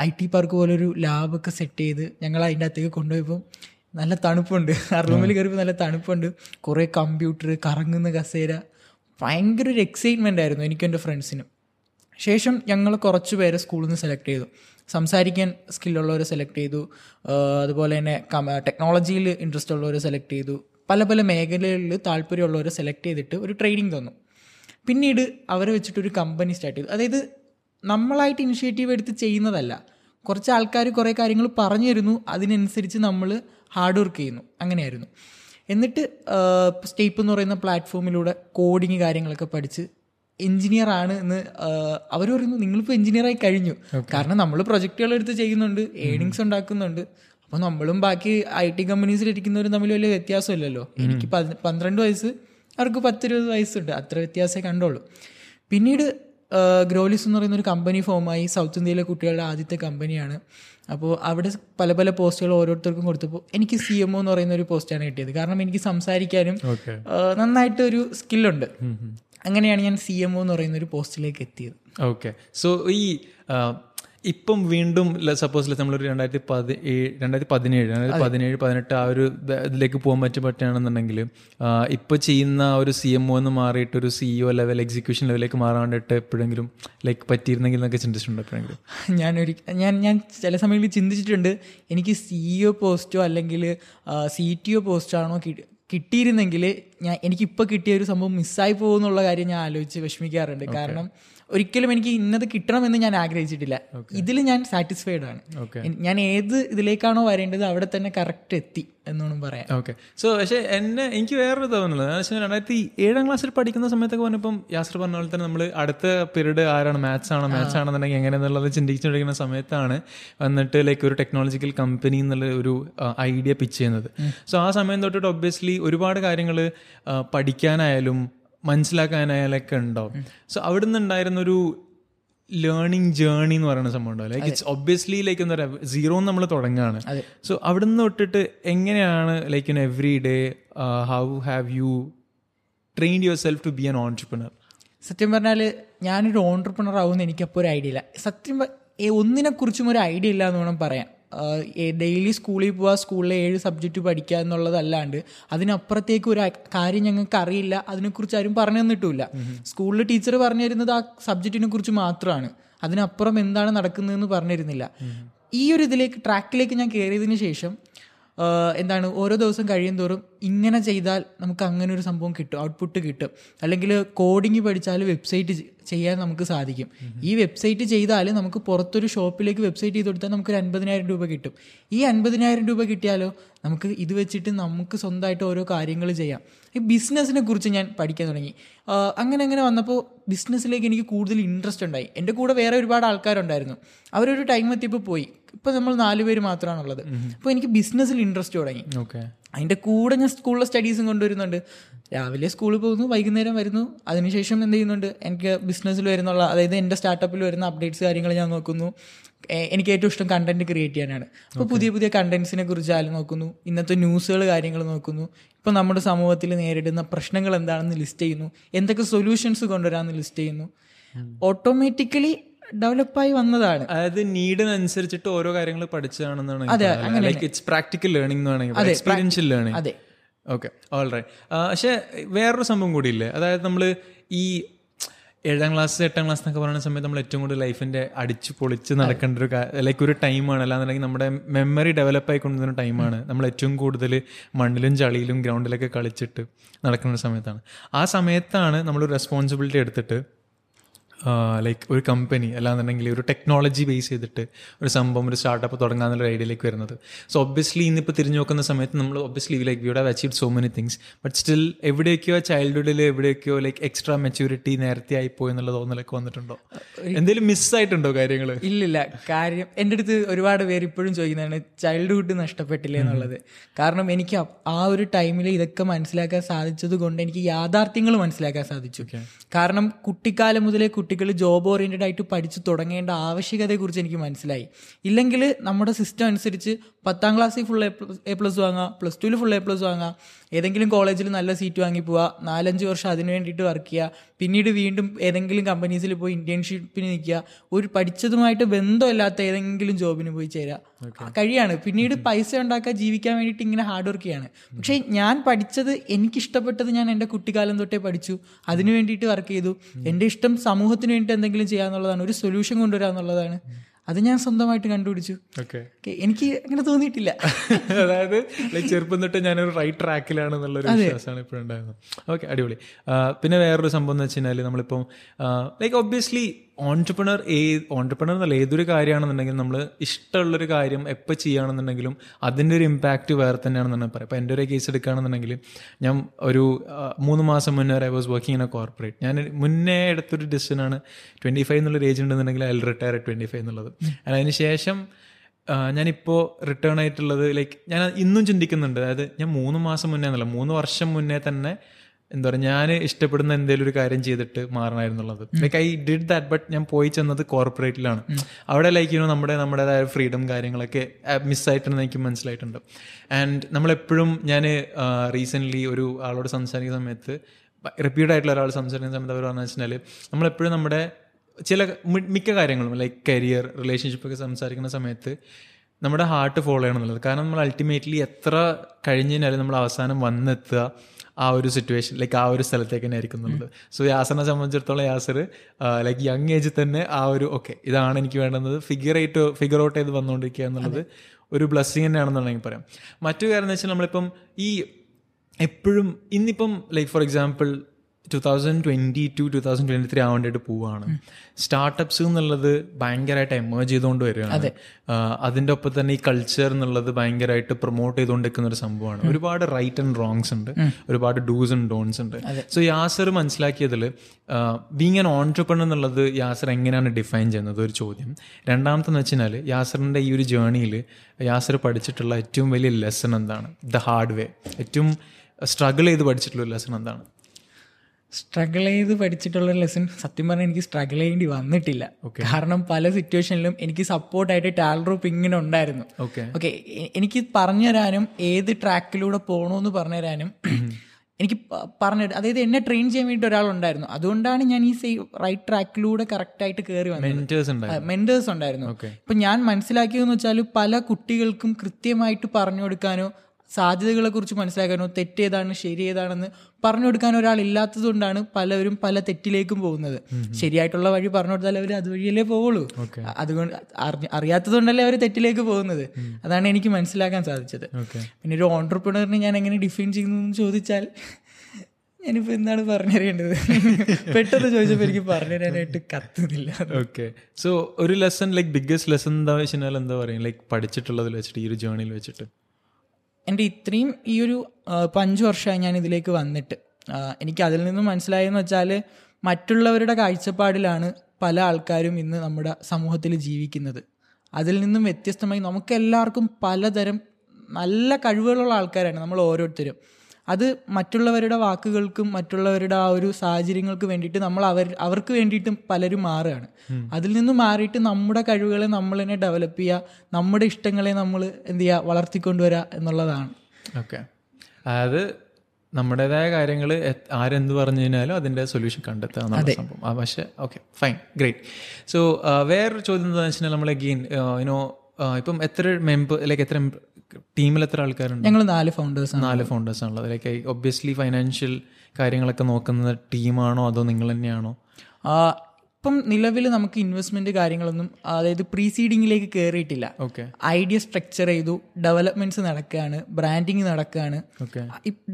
ഐ ടി പാർക്ക് പോലെ ഒരു ലാബൊക്കെ സെറ്റ് ചെയ്ത് ഞങ്ങൾ അതിന്റെ അകത്തേക്ക് കൊണ്ടുപോയപ്പോൾ നല്ല തണുപ്പുണ്ട്. ആ റൂമിൽ കയറിയപ്പോൾ നല്ല തണുപ്പുണ്ട്. കുറേ കമ്പ്യൂട്ടർ കറങ്ങുന്ന കസേര. ഭയങ്കര ഒരു എക്സൈറ്റ്മെന്റ് ആയിരുന്നു എനിക്കും എന്റെ ഫ്രണ്ട്സിനും ശേഷം ഞങ്ങൾ കുറച്ച് പേരെ സ്കൂളിൽ നിന്ന് സെലക്ട് ചെയ്തു. സംസാരിക്കാൻ സ്കില്ലുള്ളവരെ സെലക്ട് ചെയ്തു. അതുപോലെ തന്നെ ടെക്നോളജിയിൽ ഇൻട്രസ്റ്റ് ഉള്ളവരെ സെലക്ട് ചെയ്തു. പല പല മേഖലകളിൽ താല്പര്യമുള്ളവരെ സെലക്ട് ചെയ്തിട്ട് ഒരു ട്രെയിനിങ് തന്നു. പിന്നീട് അവരെ വെച്ചിട്ട് ഒരു കമ്പനി സ്റ്റാർട്ട് ചെയ്തു. അതായത് നമ്മളായിട്ട് ഇനിഷ്യേറ്റീവ് എടുത്ത് ചെയ്യുന്നതല്ല. കുറച്ച് ആൾക്കാർ കുറേ കാര്യങ്ങൾ പറഞ്ഞു തരുന്നു. അതിനനുസരിച്ച് നമ്മൾ ഹാർഡ് വർക്ക് ചെയ്യുന്നു. അങ്ങനെയായിരുന്നു. എന്നിട്ട് സ്റ്റേപ്പ് എന്ന് പറയുന്ന പ്ലാറ്റ്ഫോമിലൂടെ കോഡിങ് കാര്യങ്ങളൊക്കെ പഠിച്ച് എഞ്ചിനീയർ ആണ് എന്ന് അവർ പറയുന്നു നിങ്ങളിപ്പോൾ എഞ്ചിനീയറായി കഴിഞ്ഞു. കാരണം നമ്മൾ പ്രൊജക്റ്റുകൾ എടുത്ത് ചെയ്യുന്നുണ്ട് ഏണിങ്സ് ഉണ്ടാക്കുന്നുണ്ട്. അപ്പോൾ നമ്മളും ബാക്കി ഐ ടി കമ്പനീസിൽ ഇരിക്കുന്നവരും തമ്മിൽ വലിയ വ്യത്യാസമില്ലല്ലോ. എനിക്ക് പന്ത്രണ്ട് വയസ്സ് അവർക്ക് പത്തിരുപത് വയസ്സുണ്ട്. അത്ര വ്യത്യാസമേ കണ്ടുള്ളൂ. പിന്നീട് ഗ്രോലിസ് എന്ന് പറയുന്ന ഒരു കമ്പനി ഫോമായി സൗത്ത് ഇന്ത്യയിലെ കുട്ടികളുടെ ആദ്യത്തെ കമ്പനിയാണ്. അപ്പോൾ അവിടെ പല പല പോസ്റ്റുകൾ ഓരോരുത്തർക്കും കൊടുത്തപ്പോൾ എനിക്ക് സി എം എന്ന് പറയുന്ന ഒരു പോസ്റ്റാണ് കിട്ടിയത്. കാരണം എനിക്ക് സംസാരിക്കാനും നന്നായിട്ട് ഒരു സ്കില്ലുണ്ട്. അങ്ങനെയാണ് ഞാൻ സി എം ഒ എന്ന് പറയുന്ന ഒരു പോസ്റ്റിലേക്ക് എത്തിയത്. ഓക്കെ സോ ഈ ഇപ്പം വീണ്ടും സപ്പോസ് നമ്മളൊരു രണ്ടായിരത്തി പതിനേഴ് രണ്ടായിരത്തി പതിനേഴ് രണ്ടായിരത്തി പതിനേഴ് പതിനെട്ട് ആ ഒരു ഇതിലേക്ക് പോകാൻ പറ്റും പറ്റുകയാണെന്നുണ്ടെങ്കിൽ ഇപ്പോൾ ചെയ്യുന്ന ആ ഒരു സി എം ഒ എന്ന് മാറിയിട്ട് ഒരു സിഇഒ ലെവൽ എക്സിക്യൂഷൻ ലെവലിലേക്ക് മാറാൻ വേണ്ടിയിട്ട് എപ്പോഴെങ്കിലും ലൈക്ക് പറ്റിയിരുന്നെങ്കിൽ എന്നൊക്കെ ചിന്തിച്ചിട്ടുണ്ട് എപ്പോഴെങ്കിലും? ഞാൻ ഒരു ഞാൻ ഞാൻ ചില സമയങ്ങളിൽ ചിന്തിച്ചിട്ടുണ്ട് എനിക്ക് സിഇഒ പോസ്റ്റോ അല്ലെങ്കിൽ സി ടി ഒ പോസ്റ്റോ ആണോ കിട്ടിയിരുന്നെങ്കിൽ ഞാൻ എനിക്കിപ്പോൾ കിട്ടിയ ഒരു സംഭവം മിസ്സായി പോകുന്നുള്ള കാര്യം ഞാൻ ആലോചിച്ച് വിഷമിക്കാറുണ്ട്. കാരണം ഒരിക്കലും എനിക്ക് ഇന്നത് കിട്ടണമെന്ന് ഞാൻ ആഗ്രഹിച്ചിട്ടില്ല. ഇതിൽ ഞാൻ സാറ്റിസ്ഫൈഡ് ആണ്. ഞാൻ ഏത് ഇതിലേക്കാണോ വരേണ്ടത് അവിടെ തന്നെ കറക്റ്റ് എത്തി എന്നോണം പറയാം ഓക്കെ സോ പക്ഷേ എന്നെ എനിക്ക് വേറൊരു തോന്നുന്നത് എന്ന് വെച്ചാൽ രണ്ടായിരത്തി ഏഴാം ക്ലാസ്സിൽ പഠിക്കുന്ന സമയത്തൊക്കെ പറഞ്ഞപ്പം യാസർ പറഞ്ഞ പോലെ തന്നെ നമ്മൾ അടുത്ത പീരീഡ് ആരാണ്? മാത്സ് ആണോ? മാത്സ് ആണെന്നുണ്ടെങ്കിൽ എങ്ങനെയെന്നുള്ളത് ചിന്തിച്ചുകൊണ്ടിരിക്കുന്ന സമയത്താണ് വന്നിട്ട് ലൈക്ക് ഒരു ടെക്നോളജിക്കൽ കമ്പനി എന്നുള്ള ഒരു ഐഡിയ പിച്ച് ചെയ്യുന്നത്. സോ ആ സമയം തൊട്ടിട്ട് ഒബ്വിയസ്ലി ഒരുപാട് കാര്യങ്ങൾ പഠിക്കാനായാലും മനസ്സിലാക്കാനായാലൊക്കെ ഉണ്ടാവും. സോ അവിടെ നിന്നുണ്ടായിരുന്നൊരു ലേണിംഗ് ജേണി എന്ന് പറയുന്ന സംഭവം ഉണ്ടാവും. ലൈക്ക് ഇറ്റ്സ് ഒബ്വിയസ്ലി ലൈക്ക് എന്താ പറയുക സീറോ നമ്മൾ തുടങ്ങുകയാണ്. സോ അവിടെ നിന്ന് തൊട്ടിട്ട് എങ്ങനെയാണ് like in every day how have you train yourself to be an entrepreneur സത്യം പറഞ്ഞാൽ ഞാനൊരു ഓൺട്രപ്രണർ ആവുമെന്ന് എനിക്കപ്പോൾ ഒരു ഐഡിയ ഇല്ല. സത്യം ഒന്നിനെക്കുറിച്ചും ഒരു ഐഡിയ ഇല്ല എന്ന് വേണം പറയാം ഡെയിലി സ്കൂളിൽ പോവാ സ്കൂളിലെ ഏഴ് സബ്ജക്റ്റ് പഠിക്കുക എന്നുള്ളതല്ലാണ്ട് അതിനപ്പുറത്തേക്ക് ഒരു കാര്യം ഞങ്ങൾക്ക് അറിയില്ല അതിനെക്കുറിച്ച് ആരും പറഞ്ഞു തന്നിട്ടില്ല സ്കൂളിൽ ടീച്ചർ പറഞ്ഞു തരുന്നത് ആ സബ്ജക്റ്റിനെ കുറിച്ച് മാത്രമാണ്. അതിനപ്പുറം എന്താണ് നടക്കുന്നതെന്ന് പറഞ്ഞിരുന്നില്ല. ഈ ഒരു ഇതിലേക്ക് ട്രാക്കിലേക്ക് ഞാൻ കയറിയതിന് ശേഷം എന്താണ് ഓരോ ദിവസം കഴിയും തോറും ഇങ്ങനെ ചെയ്താൽ നമുക്ക് അങ്ങനെ ഒരു സംഭവം കിട്ടും ഔട്ട്പുട്ട് കിട്ടും. അല്ലെങ്കിൽ കോഡിങ് പഠിച്ചാൽ വെബ്സൈറ്റ് ചെയ്യാൻ നമുക്ക് സാധിക്കും. ഈ വെബ്സൈറ്റ് ചെയ്താൽ നമുക്ക് പുറത്തൊരു ഷോപ്പിലേക്ക് വെബ്സൈറ്റ് ചെയ്ത് കൊടുത്താൽ നമുക്കൊരു അൻപതിനായിരം രൂപ കിട്ടും. ഈ അൻപതിനായിരം രൂപ കിട്ടിയാലോ നമുക്ക് ഇത് വെച്ചിട്ട് നമുക്ക് സ്വന്തമായിട്ട് ഓരോ കാര്യങ്ങൾ ചെയ്യാം. ഈ ബിസിനസ്സിനെ കുറിച്ച് ഞാൻ പഠിക്കാൻ തുടങ്ങി. അങ്ങനെ അങ്ങനെ വന്നപ്പോൾ ബിസിനസ്സിലേക്ക് എനിക്ക് കൂടുതൽ ഇൻട്രസ്റ്റ് ഉണ്ടായി. എന്റെ കൂടെ വേറെ ഒരുപാട് ആൾക്കാരുണ്ടായിരുന്നു. അവരൊരു ടൈം എത്തിയപ്പോൾ പോയി. ഇപ്പം നമ്മൾ നാല് പേര് മാത്രമാണുള്ളത്. അപ്പോൾ എനിക്ക് ബിസിനസ്സിൽ ഇൻട്രസ്റ്റ് തുടങ്ങി. ഓക്കെ. അതിന്റെ കൂടെ ഞാൻ സ്കൂളിലെ സ്റ്റഡീസും കൊണ്ടുവരുന്നുണ്ട്. രാവിലെ സ്കൂളിൽ പോകുന്നു വൈകുന്നേരം വരുന്നു. അതിനുശേഷം എന്ത് ചെയ്യുന്നുണ്ട്? എനിക്ക് ബിസിനസ്സിൽ വരുന്നുള്ള അതായത് എന്റെ സ്റ്റാർട്ടപ്പിൽ വരുന്ന അപ്ഡേറ്റ്സ് കാര്യങ്ങൾ ഞാൻ നോക്കുന്നു. എനിക്ക് ഏറ്റവും ഇഷ്ടം കണ്ടന്റ് ക്രിയേറ്റ് ചെയ്യാനാണ്. അപ്പോൾ പുതിയ പുതിയ കണ്ടന്റ്സിനെ കുറിച്ച് ആലും നോക്കുന്നു. ഇന്നത്തെ ന്യൂസുകൾ കാര്യങ്ങൾ നോക്കുന്നു. ഇപ്പോൾ നമ്മുടെ സമൂഹത്തിൽ നേരിടുന്ന പ്രശ്നങ്ങൾ എന്താണെന്ന് ലിസ്റ്റ് ചെയ്യുന്നു. എന്തൊക്കെ സൊല്യൂഷൻസ് കൊണ്ടുവരാമെന്ന് ലിസ്റ്റ് ചെയ്യുന്നു. ഓട്ടോമാറ്റിക്കലി ഡെവലപ്പായി വന്നതാണ്. അതായത് നീഡിനനുസരിച്ചിട്ട് ഓരോ കാര്യങ്ങൾ പഠിച്ചതാണെന്നാണ് ലൈക്ക് ഇറ്റ്സ് പ്രാക്ടിക്കൽ ലേണിംഗ് എന്ന് വേണമെങ്കിൽ എക്സ്പീരിയൻഷ്യൽ ലേണിംഗ് അതെ. ഓക്കെ ഓൾ റൈറ്റ് പക്ഷേ വേറൊരു സംഭവം കൂടിയില്ലേ? അതായത് നമ്മൾ ഈ ഏഴാം ക്ലാസ് എട്ടാം ക്ലാസ് എന്നൊക്കെ പറയുന്ന സമയത്ത് നമ്മൾ ഏറ്റവും കൂടുതൽ ലൈഫിന്റെ അടിച്ച് പൊളിച്ച് നടക്കേണ്ട ഒരു ലൈക്ക് ഒരു ടൈമാണ് അല്ലാന്നുണ്ടെങ്കിൽ നമ്മുടെ മെമ്മറി ഡെവലപ്പ് ആയിക്കൊണ്ടിരുന്ന ടൈമാണ് നമ്മൾ ഏറ്റവും കൂടുതൽ മണ്ണിലും ചളിയിലും ഗ്രൗണ്ടിലൊക്കെ കളിച്ചിട്ട് നടക്കുന്ന സമയത്താണ്. ആ സമയത്താണ് നമ്മൾ റെസ്പോൺസിബിലിറ്റി എടുത്തിട്ട് ലൈക്ക് ഒരു കമ്പനി അല്ലാന്നുണ്ടെങ്കിൽ ഒരു ടെക്നോളജി ബേസ് ചെയ്തിട്ട് ഒരു സംഭവം ഒരു സ്റ്റാർട്ടപ്പ് തുടങ്ങാന്നുള്ള ഐഡിയയിലേക്ക് വരുന്നത്. സോ ഒബ്വിയസ്ലി ഇന്നിപ്പോൾ തിരിഞ്ഞു നോക്കുന്ന സമയത്ത് നമ്മൾ obviously like you have achieve so many things but still എവിടെയൊക്കെയോ ചൈൽഡ്ഹുഡിൽ എവിടെയൊക്കെയോ ലൈക്ക് എക്സ്ട്രാ മെച്യൂരിറ്റി നേരത്തെ ആയിപ്പോയി എന്നുള്ള തോന്നലൊക്കെ വന്നിട്ടുണ്ടോ? എന്തെങ്കിലും മിസ്സായിട്ടുണ്ടോ കാര്യങ്ങൾ ഇല്ലില്ല. കാര്യം എന്റെ അടുത്ത് ഒരുപാട് പേര് ഇപ്പോഴും ചോദിക്കുന്നതാണ് ചൈൽഡ്ഹുഡ് നഷ്ടപ്പെട്ടില്ലേ എന്നുള്ളത്? കാരണം എനിക്ക് ആ ഒരു ടൈമിൽ ഇതൊക്കെ മനസ്സിലാക്കാൻ സാധിച്ചത് കൊണ്ട് എനിക്ക് യാഥാർത്ഥ്യങ്ങൾ മനസ്സിലാക്കാൻ സാധിച്ചു. കാരണം കുട്ടിക്കാലം മുതലേ കുട്ടികൾ ജോബ് ഓറിയന്റഡ് ആയിട്ട് പഠിച്ചു തുടങ്ങേണ്ട ആവശ്യകതയെക്കുറിച്ച് എനിക്ക് മനസ്സിലായി. ഇല്ലെങ്കിൽ നമ്മുടെ സിസ്റ്റം അനുസരിച്ച് പത്താം ക്ലാസ്സിൽ ഫുൾ എ പ്ലസ് വാങ്ങാം പ്ലസ് ടുവിൽ ഫുൾ എ പ്ലസ് വാങ്ങാം. ഏതെങ്കിലും കോളേജിൽ നല്ല സീറ്റ് വാങ്ങി പോവുക നാലഞ്ച് വർഷം അതിന് വേണ്ടിയിട്ട് വർക്ക് ചെയ്യുക പിന്നീട് വീണ്ടും ഏതെങ്കിലും കമ്പനീസിൽ പോയി ഇന്റേൺഷിപ്പിന് നിൽക്കുക. ഒരു പഠിച്ചതുമായിട്ട് ബന്ധമില്ലാത്ത ഏതെങ്കിലും ജോബിന് പോയി ചേരുക കഴിയാണ്. പിന്നീട് പൈസ ഉണ്ടാക്കാൻ ജീവിക്കാൻ വേണ്ടിയിട്ട് ഇങ്ങനെ ഹാർഡ് വർക്ക് ചെയ്യാണ്. പക്ഷേ ഞാൻ പഠിച്ചത് എനിക്കിഷ്ടപ്പെട്ടത് ഞാൻ എന്റെ കുട്ടിക്കാലം തൊട്ടേ പഠിച്ചു. അതിനു വേണ്ടിയിട്ട് വർക്ക് ചെയ്തു. എന്റെ ഇഷ്ടം സമൂഹത്തിന് വേണ്ടിയിട്ട് എന്തെങ്കിലും ചെയ്യാന്നുള്ളതാണ്. ഒരു സൊല്യൂഷൻ കൊണ്ടുവരിക എന്നുള്ളതാണ് അത് ഞാൻ സ്വന്തമായിട്ട് കണ്ടുപിടിച്ചു. ഓക്കെ. എനിക്ക് അങ്ങനെ തോന്നിയിട്ടില്ല. അതായത് ചെറുപ്പം തൊട്ട് ഞാനൊരു റൈറ്റ് ട്രാക്കിലാണ് എന്നുള്ളൊരു വിശ്വാസമാണ് ഇപ്പോഴുണ്ടായിരുന്നത് ഓക്കെ അടിപൊളി. പിന്നെ വേറൊരു സംഭവം എന്ന് വെച്ച് കഴിഞ്ഞാൽ നമ്മളിപ്പം like obviously entrepreneur a entrepreneur എന്നല്ല ഏതൊരു കാര്യമാണെന്നുണ്ടെങ്കിലും നമ്മൾ ഇഷ്ടമുള്ളൊരു കാര്യം എപ്പോൾ ചെയ്യുകയാണെന്നുണ്ടെങ്കിലും അതിന്റെ ഒരു ഇമ്പാക്റ്റ് വേറെ തന്നെയാണെന്ന് പറയാം അപ്പോൾ എന്റെ ഒരു കേസ് എടുക്കുകയാണെന്നുണ്ടെങ്കിൽ ഞാൻ ഒരു മൂന്ന് മാസം മുന്നേ I was working in a corporate ഞാൻ മുന്നേ എടുത്തൊരു ഡിസിഷനാണ് ട്വന്റി ഫൈവ് എന്നുള്ള ഏജ് ഉണ്ടെന്നുണ്ടെങ്കിൽ I retire at twenty five എന്നുള്ളത്. And അതിന് ശേഷം ഞാനിപ്പോൾ റിട്ടേൺ ആയിട്ടുള്ളത് ലൈക്ക് ഞാൻ ഇന്നും ചിന്തിക്കുന്നുണ്ട്. അതായത് ഞാൻ മൂന്ന് മാസം മുന്നേ എന്നല്ല മൂന്ന് വർഷം മുന്നേ തന്നെ എന്താ പറയുക ഞാൻ ഇഷ്ടപ്പെടുന്ന എന്തെങ്കിലും ഒരു കാര്യം ചെയ്തിട്ട് മാറണമായിരുന്നുള്ളത് like I did that but ഞാൻ പോയി ചെന്നത് കോർപ്പറേറ്റിലാണ് അവിടെ ലൈക്ക് യുനോ നമ്മുടെ നമ്മുടേതായ ഫ്രീഡം കാര്യങ്ങളൊക്കെ മിസ്സായിട്ടുണ്ടെന്ന് എനിക്ക് മനസ്സിലായിട്ടുണ്ട്. ആൻഡ് നമ്മളെപ്പോഴും ഞാൻ റീസെന്റ്ലി ഒരു ആളോട് സംസാരിക്കുന്ന സമയത്ത് റിപ്പീറ്റ് ആയിട്ടുള്ള ഒരാൾ സംസാരിക്കുന്ന സമയത്ത് അവർ പറഞ്ഞു വെച്ചാൽ നമ്മളെപ്പോഴും നമ്മുടെ ചില മിക്ക കാര്യങ്ങളും ലൈക്ക് കരിയർ റിലേഷൻഷിപ്പ് ഒക്കെ സംസാരിക്കുന്ന സമയത്ത് നമ്മുടെ ഹാർട്ട് ഫോളോ ചെയ്യണം എന്നുള്ളത് കാരണം നമ്മൾ അൾട്ടിമേറ്റ്ലി എത്ര കഴിഞ്ഞ് കഴിഞ്ഞാലും നമ്മൾ അവസാനം വന്നെത്തുക ആ ഒരു സിറ്റുവേഷൻ ലൈക്ക് ആ ഒരു സ്ഥലത്തേക്ക് തന്നെ ആയിരിക്കും എന്നുള്ളത്. സോ യാസറിനെ സംബന്ധിച്ചിടത്തോളം യാസർ ലൈക്ക് യങ് ഏജിൽ തന്നെ ആ ഒരു ഓക്കെ ഇതാണ് എനിക്ക് വേണ്ടുന്നത് ഫിഗർ ആയിട്ട് ഫിഗർ ഔട്ട് ചെയ്ത് വന്നുകൊണ്ടിരിക്കുക എന്നുള്ളത് ഒരു ബ്ലെസ്സിങ് തന്നെയാണെന്നുണ്ടെങ്കിൽ പറയാം. മറ്റു കാര്യം എന്ന് വെച്ചാൽ നമ്മളിപ്പം ഈ എപ്പോഴും ഇന്നിപ്പം like for example two thousand twenty two two thousand twenty three ആവേണ്ടിയിട്ട് പോവുകയാണ് സ്റ്റാർട്ടപ്സ് എന്നുള്ളത് ഭയങ്കരമായിട്ട് എമേർജ് ചെയ്തുകൊണ്ട് വരികയാണ്. അതിന്റെ ഒപ്പം തന്നെ ഈ കൾച്ചർ എന്നുള്ളത് ഭയങ്കരമായിട്ട് പ്രൊമോട്ട് ചെയ്തുകൊണ്ടിരിക്കുന്ന ഒരു സംഭവമാണ്. ഒരുപാട് റൈറ്റ് ആൻഡ് റോങ്സ് ഉണ്ട്. ഒരുപാട് ഡൂസ് ആൻഡ് ഡോൺസ് ഉണ്ട്. സോ യാസർ മനസ്സിലാക്കിയതിൽ ബീങ് ആൻ ഓൺടർപ്രണർ എന്നുള്ളത് യാസർ എങ്ങനെയാണ് ഡിഫൈൻ ചെയ്യുന്നത്? ഒരു ചോദ്യം. രണ്ടാമത്തെന്ന് വെച്ചാൽ യാസറിന്റെ ഈ ഒരു ജേണിയിൽ യാസർ പഠിച്ചിട്ടുള്ള ഏറ്റവും വലിയ ലെസൺ എന്താണ്? ദ ഹാർഡ് വേ ഏറ്റവും സ്ട്രഗിൾ ചെയ്ത് പഠിച്ചിട്ടുള്ള ഒരു ലെസൺ എന്താണ്? സ്ട്രഗിൾ ചെയ്ത് പഠിച്ചിട്ടുള്ള ലെസൺ സത്യം പറഞ്ഞാൽ എനിക്ക് സ്ട്രഗിൾ ചെയ്യേണ്ടി വന്നിട്ടില്ല. കാരണം പല സിറ്റുവേഷനിലും എനിക്ക് സപ്പോർട്ടായിട്ട് ടാലറൂപ്പ് ഇങ്ങനെ ഉണ്ടായിരുന്നു. ഓക്കെ ഓക്കെ എനിക്ക് പറഞ്ഞു തരാനും ഏത് ട്രാക്കിലൂടെ പോകണമെന്ന് പറഞ്ഞു തരാനും എനിക്ക് പറഞ്ഞു അതായത് എന്നെ ട്രെയിൻ ചെയ്യാൻ വേണ്ടി ഒരാളുണ്ടായിരുന്നു അതുകൊണ്ടാണ് ഞാൻ ഈ സെയിം റൈറ്റ് ട്രാക്കിലൂടെ കറക്റ്റായിട്ട് കയറി വന്നത്. മെന്റേഴ്സ് ഉണ്ടായിരുന്നു. ഇപ്പൊ ഞാൻ മനസ്സിലാക്കിയതെന്ന് വെച്ചാൽ പല കുട്ടികൾക്കും കൃത്യമായിട്ട് പറഞ്ഞു കൊടുക്കാനോ സാധ്യതകളെ കുറിച്ച് മനസ്സിലാക്കാനോ തെറ്റേതാണ് ശരി ഏതാണെന്ന് പറഞ്ഞു കൊടുക്കാൻ ഒരാൾ ഇല്ലാത്തത് കൊണ്ടാണ് പലവരും പല തെറ്റിലേക്കും പോകുന്നത്. ശരിയായിട്ടുള്ള വഴി പറഞ്ഞു കൊടുത്താൽ അവർ അതുവഴിയല്ലേ പോവുള്ളൂ. അതുകൊണ്ട് അറിഞ്ഞ- അറിയാത്തതുകൊണ്ടല്ലേ അവർ തെറ്റിലേക്ക് പോകുന്നത്. അതാണ് എനിക്ക് മനസ്സിലാക്കാൻ സാധിച്ചത്. പിന്നെ ഒരു ഓണ്ടർപ്രണറിനെ ഞാൻ എങ്ങനെ ഡിഫൈൻ ചെയ്യുന്നു എന്ന് ചോദിച്ചാൽ ഞാനിപ്പോൾ എന്താണ് പറഞ്ഞറിയേണ്ടത്? പെട്ടെന്ന് ചോദിച്ചപ്പോൾ എനിക്ക് പറഞ്ഞുതരാനായിട്ട് കത്തുന്നില്ല. ഓക്കെ. സോ ഒരു ലെസൺ ലൈക്ക് ബിഗ്ഗസ്റ്റ് ലെസൺ എന്താ വെച്ചാൽ എന്താ പറയുക ലൈക്ക് പഠിച്ചിട്ടുള്ളതിൽ വെച്ചിട്ട് ഈ ഒരു ജേണിയിൽ വെച്ചിട്ട്. എന്റെ ഇത്രയും ഈ ഒരു അഞ്ച് വർഷമായി ഞാൻ ഇതിലേക്ക് വന്നിട്ട്. എനിക്ക് അതിൽ നിന്നും മനസ്സിലായെന്ന് വെച്ചാൽ മറ്റുള്ളവരുടെ കാഴ്ചപ്പാടിലാണ് പല ആൾക്കാരും ഇന്ന് നമ്മുടെ സമൂഹത്തിൽ ജീവിക്കുന്നത്. അതിൽ നിന്നും വ്യത്യസ്തമായി നമുക്കെല്ലാവർക്കും പലതരം നല്ല കഴിവുകളുള്ള ആൾക്കാരാണ് നമ്മൾ ഓരോരുത്തരും. അത് മറ്റുള്ളവരുടെ വാക്കുകൾക്കും മറ്റുള്ളവരുടെ ആ ഒരു സാഹചര്യങ്ങൾക്ക് വേണ്ടിയിട്ട് നമ്മൾ അവർ അവർക്ക് വേണ്ടിയിട്ടും പലരും മാറുകയാണ്. അതിൽ നിന്ന് മാറിയിട്ട് നമ്മുടെ കഴിവുകളെ നമ്മൾ തന്നെ ഡെവലപ്പ് ചെയ്യുക നമ്മുടെ ഇഷ്ടങ്ങളെ നമ്മൾ എന്ത് ചെയ്യുക വളർത്തിക്കൊണ്ടുവരിക എന്നുള്ളതാണ്. ഓക്കെ. അതായത് നമ്മുടേതായ കാര്യങ്ങൾ ആരെന്ത് പറഞ്ഞു കഴിഞ്ഞാലും അതിന്റെ സൊല്യൂഷൻ കണ്ടെത്തുക എന്നുള്ള സംഭവം. ആ പക്ഷേ ഓക്കെ ഫൈൻ ഗ്രേറ്റ് സോ വേറൊരു ചോദ്യം എന്താണെന്ന് വെച്ചാൽ നമ്മൾ അഗെയിൻ യുനോ ഇപ്പം എത്ര മെമ്പർ ലൈക്ക് എത്ര ടീമിൽ എത്ര ആൾക്കാരുണ്ട്? ഞങ്ങൾ നാല് ഫൗണ്ടേഴ്സ് നാല് ഫൗണ്ടേഴ്സ് ആണുള്ളത്. ലൈക്ക് ഒബ്വിയസ്ലി ഫൈനാൻഷ്യൽ കാര്യങ്ങളൊക്കെ നോക്കുന്ന ടീമാണോ അതോ നിങ്ങൾ തന്നെയാണോ? ഇപ്പം നിലവിൽ നമുക്ക് ഇൻവെസ്റ്റ്മെന്റ് കാര്യങ്ങളൊന്നും അതായത് പ്രീസീഡിങ്ങിലേക്ക് കയറിയിട്ടില്ല ഓക്കെ ഐഡിയ സ്ട്രക്ചർ ചെയ്തു ഡെവലപ്മെന്റ്സ് നടക്കുകയാണ് ബ്രാൻഡിങ് നടക്കുകയാണ്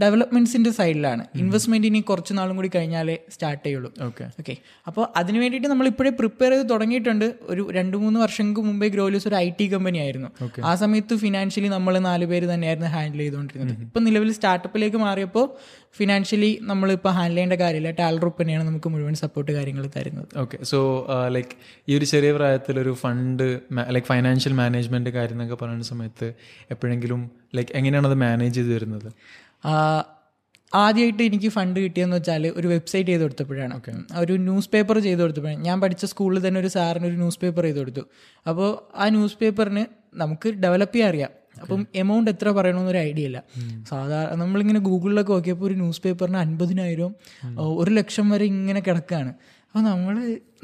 ഡെവലപ്മെന്റ്സിന്റെ സൈഡിലാണ് ഇൻവെസ്റ്റ്മെന്റ് ഇനി കുറച്ച് നാളും കൂടി കഴിഞ്ഞാലേ സ്റ്റാർട്ട് ചെയ്യുള്ളൂ. ഓക്കെ ഓക്കെ അപ്പോൾ അതിന് വേണ്ടിയിട്ട് നമ്മൾ ഇപ്പോഴേ പ്രിപ്പയർ ചെയ്ത് തുടങ്ങിയിട്ടുണ്ട്. ഒരു രണ്ട് മൂന്ന് വർഷങ്ങൾക്ക് മുമ്പേ ഗ്രോലിയസ് ഒരു ഐ ടി കമ്പനി ആയിരുന്നു. ആ സമയത്ത് ഫിനാൻഷ്യലി നമ്മൾ നാല് പേര് തന്നെയായിരുന്നു ഹാൻഡിൽ ചെയ്തുകൊണ്ടിരുന്നത്. ഇപ്പം നിലവിൽ സ്റ്റാർട്ടപ്പിലേക്ക് മാറിയപ്പോൾ ഫിനാൻഷ്യലി നമ്മളിപ്പോൾ ഹാൻഡിൽ ചെയ്യേണ്ട കാര്യമില്ല. ടാലറൂപ്പ് തന്നെയാണ് നമുക്ക് മുഴുവൻ സപ്പോർട്ട് കാര്യങ്ങൾ തരുന്നത്. ഓക്കെ സോ ലൈക്ക് ഈ ഒരു ചെറിയ പ്രായത്തിൽ ഒരു ഫണ്ട് ലൈക്ക് ഫൈനാൻഷ്യൽ മാനേജ്മെന്റ് കാര്യം എന്നൊക്കെ പറയുന്ന സമയത്ത് എപ്പോഴെങ്കിലും ലൈക്ക് എങ്ങനെയാണ് അത് മാനേജ് ചെയ്ത് വരുന്നത്? ആദ്യമായിട്ട് എനിക്ക് ഫണ്ട് കിട്ടിയെന്ന് വെച്ചാൽ ഒരു വെബ്സൈറ്റ് ചെയ്ത് കൊടുത്തപ്പോഴാണ്. ഓക്കെ ഒരു ന്യൂസ് പേപ്പർ ചെയ്ത് കൊടുത്തപ്പോഴാണ്. ഞാൻ പഠിച്ച സ്കൂളിൽ തന്നെ ഒരു സാറിന് ഒരു ന്യൂസ് പേപ്പർ ചെയ്ത് കൊടുത്തു. അപ്പോൾ ആ ന്യൂസ് പേപ്പറിന് നമുക്ക് ഡെവലപ്പ് ചെയ്യാൻ അറിയാം. അപ്പം എമൗണ്ട് എത്ര പറയണമെന്നൊരു ഐഡിയ ഇല്ല. സാധാരണ നമ്മളിങ്ങനെ ഗൂഗിളിലൊക്കെ നോക്കിയപ്പോൾ ഒരു ന്യൂസ് പേപ്പറിന് അൻപതിനായിരം ഒരു ലക്ഷം വരെ ഇങ്ങനെ കിടക്കുകയാണ് അപ്പോൾ നമ്മൾ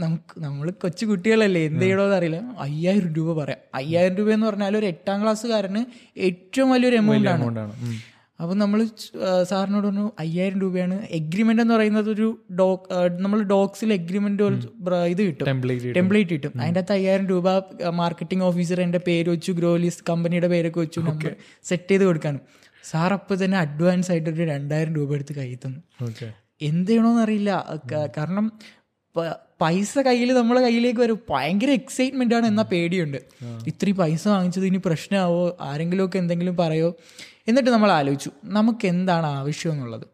നമുക്ക് നമ്മൾ കൊച്ചു കുട്ടികളല്ലേ എന്ത് ചെയ്യണമെന്ന് അറിയില്ല. അയ്യായിരം രൂപ പറയാം. അയ്യായിരം രൂപ എന്ന് പറഞ്ഞാൽ ഒരു എട്ടാം ക്ലാസ്സുകാരന് ഏറ്റവും വലിയൊരു എമൗണ്ട് ആണ്. അപ്പം നമ്മൾ സാറിനോട് പറഞ്ഞു അയ്യായിരം രൂപയാണ്. എഗ്രിമെന്റ് എന്ന് പറയുന്നത് ഒരു ഡോക് നമ്മൾ ഡോക്സിൽ എഗ്രിമെന്റ് ഇത് കിട്ടും. ടെംപ്ലേറ്റ് കിട്ടും. അതിന്റെ അകത്ത് അയ്യായിരം രൂപ മാർക്കറ്റിംഗ് ഓഫീസർ എന്റെ പേര് വെച്ചു ഗ്രോലിസ് കമ്പനിയുടെ പേരൊക്കെ വെച്ചു നമുക്ക് സെറ്റ് ചെയ്ത് കൊടുക്കാനും സാർ അപ്പോൾ തന്നെ അഡ്വാൻസ് ആയിട്ട് ഒരു രണ്ടായിരം രൂപ എടുത്ത് കയ്യിൽ തന്നു. എന്ത് ചെയ്യണമെന്നറിയില്ല കാരണം പൈസ കയ്യിൽ നമ്മളെ കയ്യിലേക്ക് വരും. ഭയങ്കര എക്സൈറ്റ്മെന്റ് ആണ് എന്നാ പേടിയുണ്ട്. ഇത്രയും പൈസ വാങ്ങിച്ചത് ഇനി പ്രശ്നമാവോ ആരെങ്കിലുമൊക്കെ എന്തെങ്കിലും പറയോ? എന്നിട്ട് നമ്മൾ ആലോചിച്ചു നമുക്ക് എന്താണ് ആവശ്യം എന്നുള്ളത്?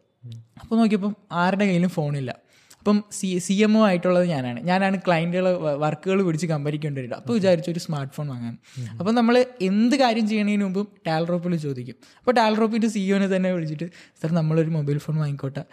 അപ്പോൾ നോക്കിയപ്പം ആരുടെ കയ്യിലും ഫോണില്ല അപ്പം സി സി എം ഒ ആയിട്ടുള്ളത് ഞാനാണ്. ഞാനാണ് ക്ലയന്റുകൾ വർക്കുകൾ പിടിച്ച് കമ്പനിക്ക് കൊണ്ടുവരിക. അപ്പോൾ വിചാരിച്ചു ഒരു സ്മാർട്ട് ഫോൺ വാങ്ങാൻ അപ്പം നമ്മൾ എന്ത് കാര്യം ചെയ്യണതിന് മുമ്പും ടാൽറോപ്പിൽ ചോദിക്കും. അപ്പോൾ ടാൽറോപ്പിന്റെ സിഇഒനെ തന്നെ വിളിച്ചിട്ട് സാർ നമ്മളൊരു മൊബൈൽ ഫോൺ വാങ്ങിക്കോട്ടെ?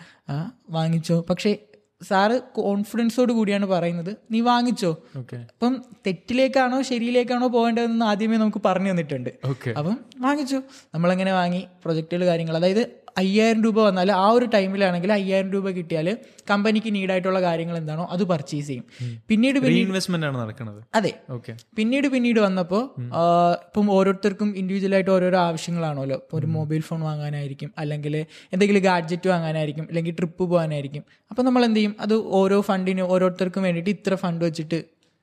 വാങ്ങിച്ചോ. പക്ഷേ സാറ് കോൺഫിഡൻസോട് കൂടിയാണ് പറയുന്നത്. നീ വാങ്ങിച്ചോ. അപ്പം തെറ്റിലേക്കാണോ ശരിയിലേക്കാണോ പോകേണ്ടതെന്ന് ആദ്യമേ നമുക്ക് പറഞ്ഞു തന്നിട്ടുണ്ട്. അപ്പം വാങ്ങിച്ചു. നമ്മളെങ്ങനെ വാങ്ങി പ്രൊജക്റ്റുകൾ കാര്യങ്ങൾ. അതായത് അയ്യായിരം രൂപ വന്നാൽ ആ ഒരു ടൈമിലാണെങ്കിൽ അയ്യായിരം രൂപ കിട്ടിയാൽ കമ്പനിക്ക് നീഡായിട്ടുള്ള കാര്യങ്ങൾ എന്താണോ അത് പർച്ചേസ് ചെയ്യും. പിന്നീട് ഇൻവെസ്റ്റ്മെന്റ് ആണ് നടക്കുന്നത്. അതെ. ഓക്കെ പിന്നീട് പിന്നീട് വന്നപ്പോൾ ഇപ്പം ഓരോരുത്തർക്കും ഇൻഡിവിജ്വലായിട്ട് ഓരോരോ ആവശ്യങ്ങളാണല്ലോ. ഇപ്പോൾ ഒരു മൊബൈൽ ഫോൺ വാങ്ങാനായിരിക്കും അല്ലെങ്കിൽ എന്തെങ്കിലും ഗാഡ്ജറ്റ് വാങ്ങാനായിരിക്കും അല്ലെങ്കിൽ ട്രിപ്പ് പോകാനായിരിക്കും. അപ്പം നമ്മൾ എന്ത് ചെയ്യും? അത് ഓരോ ഫണ്ടിന് ഓരോരുത്തർക്കും വേണ്ടിയിട്ട് ഇത്ര ഫണ്ട് വെച്ചിട്ട്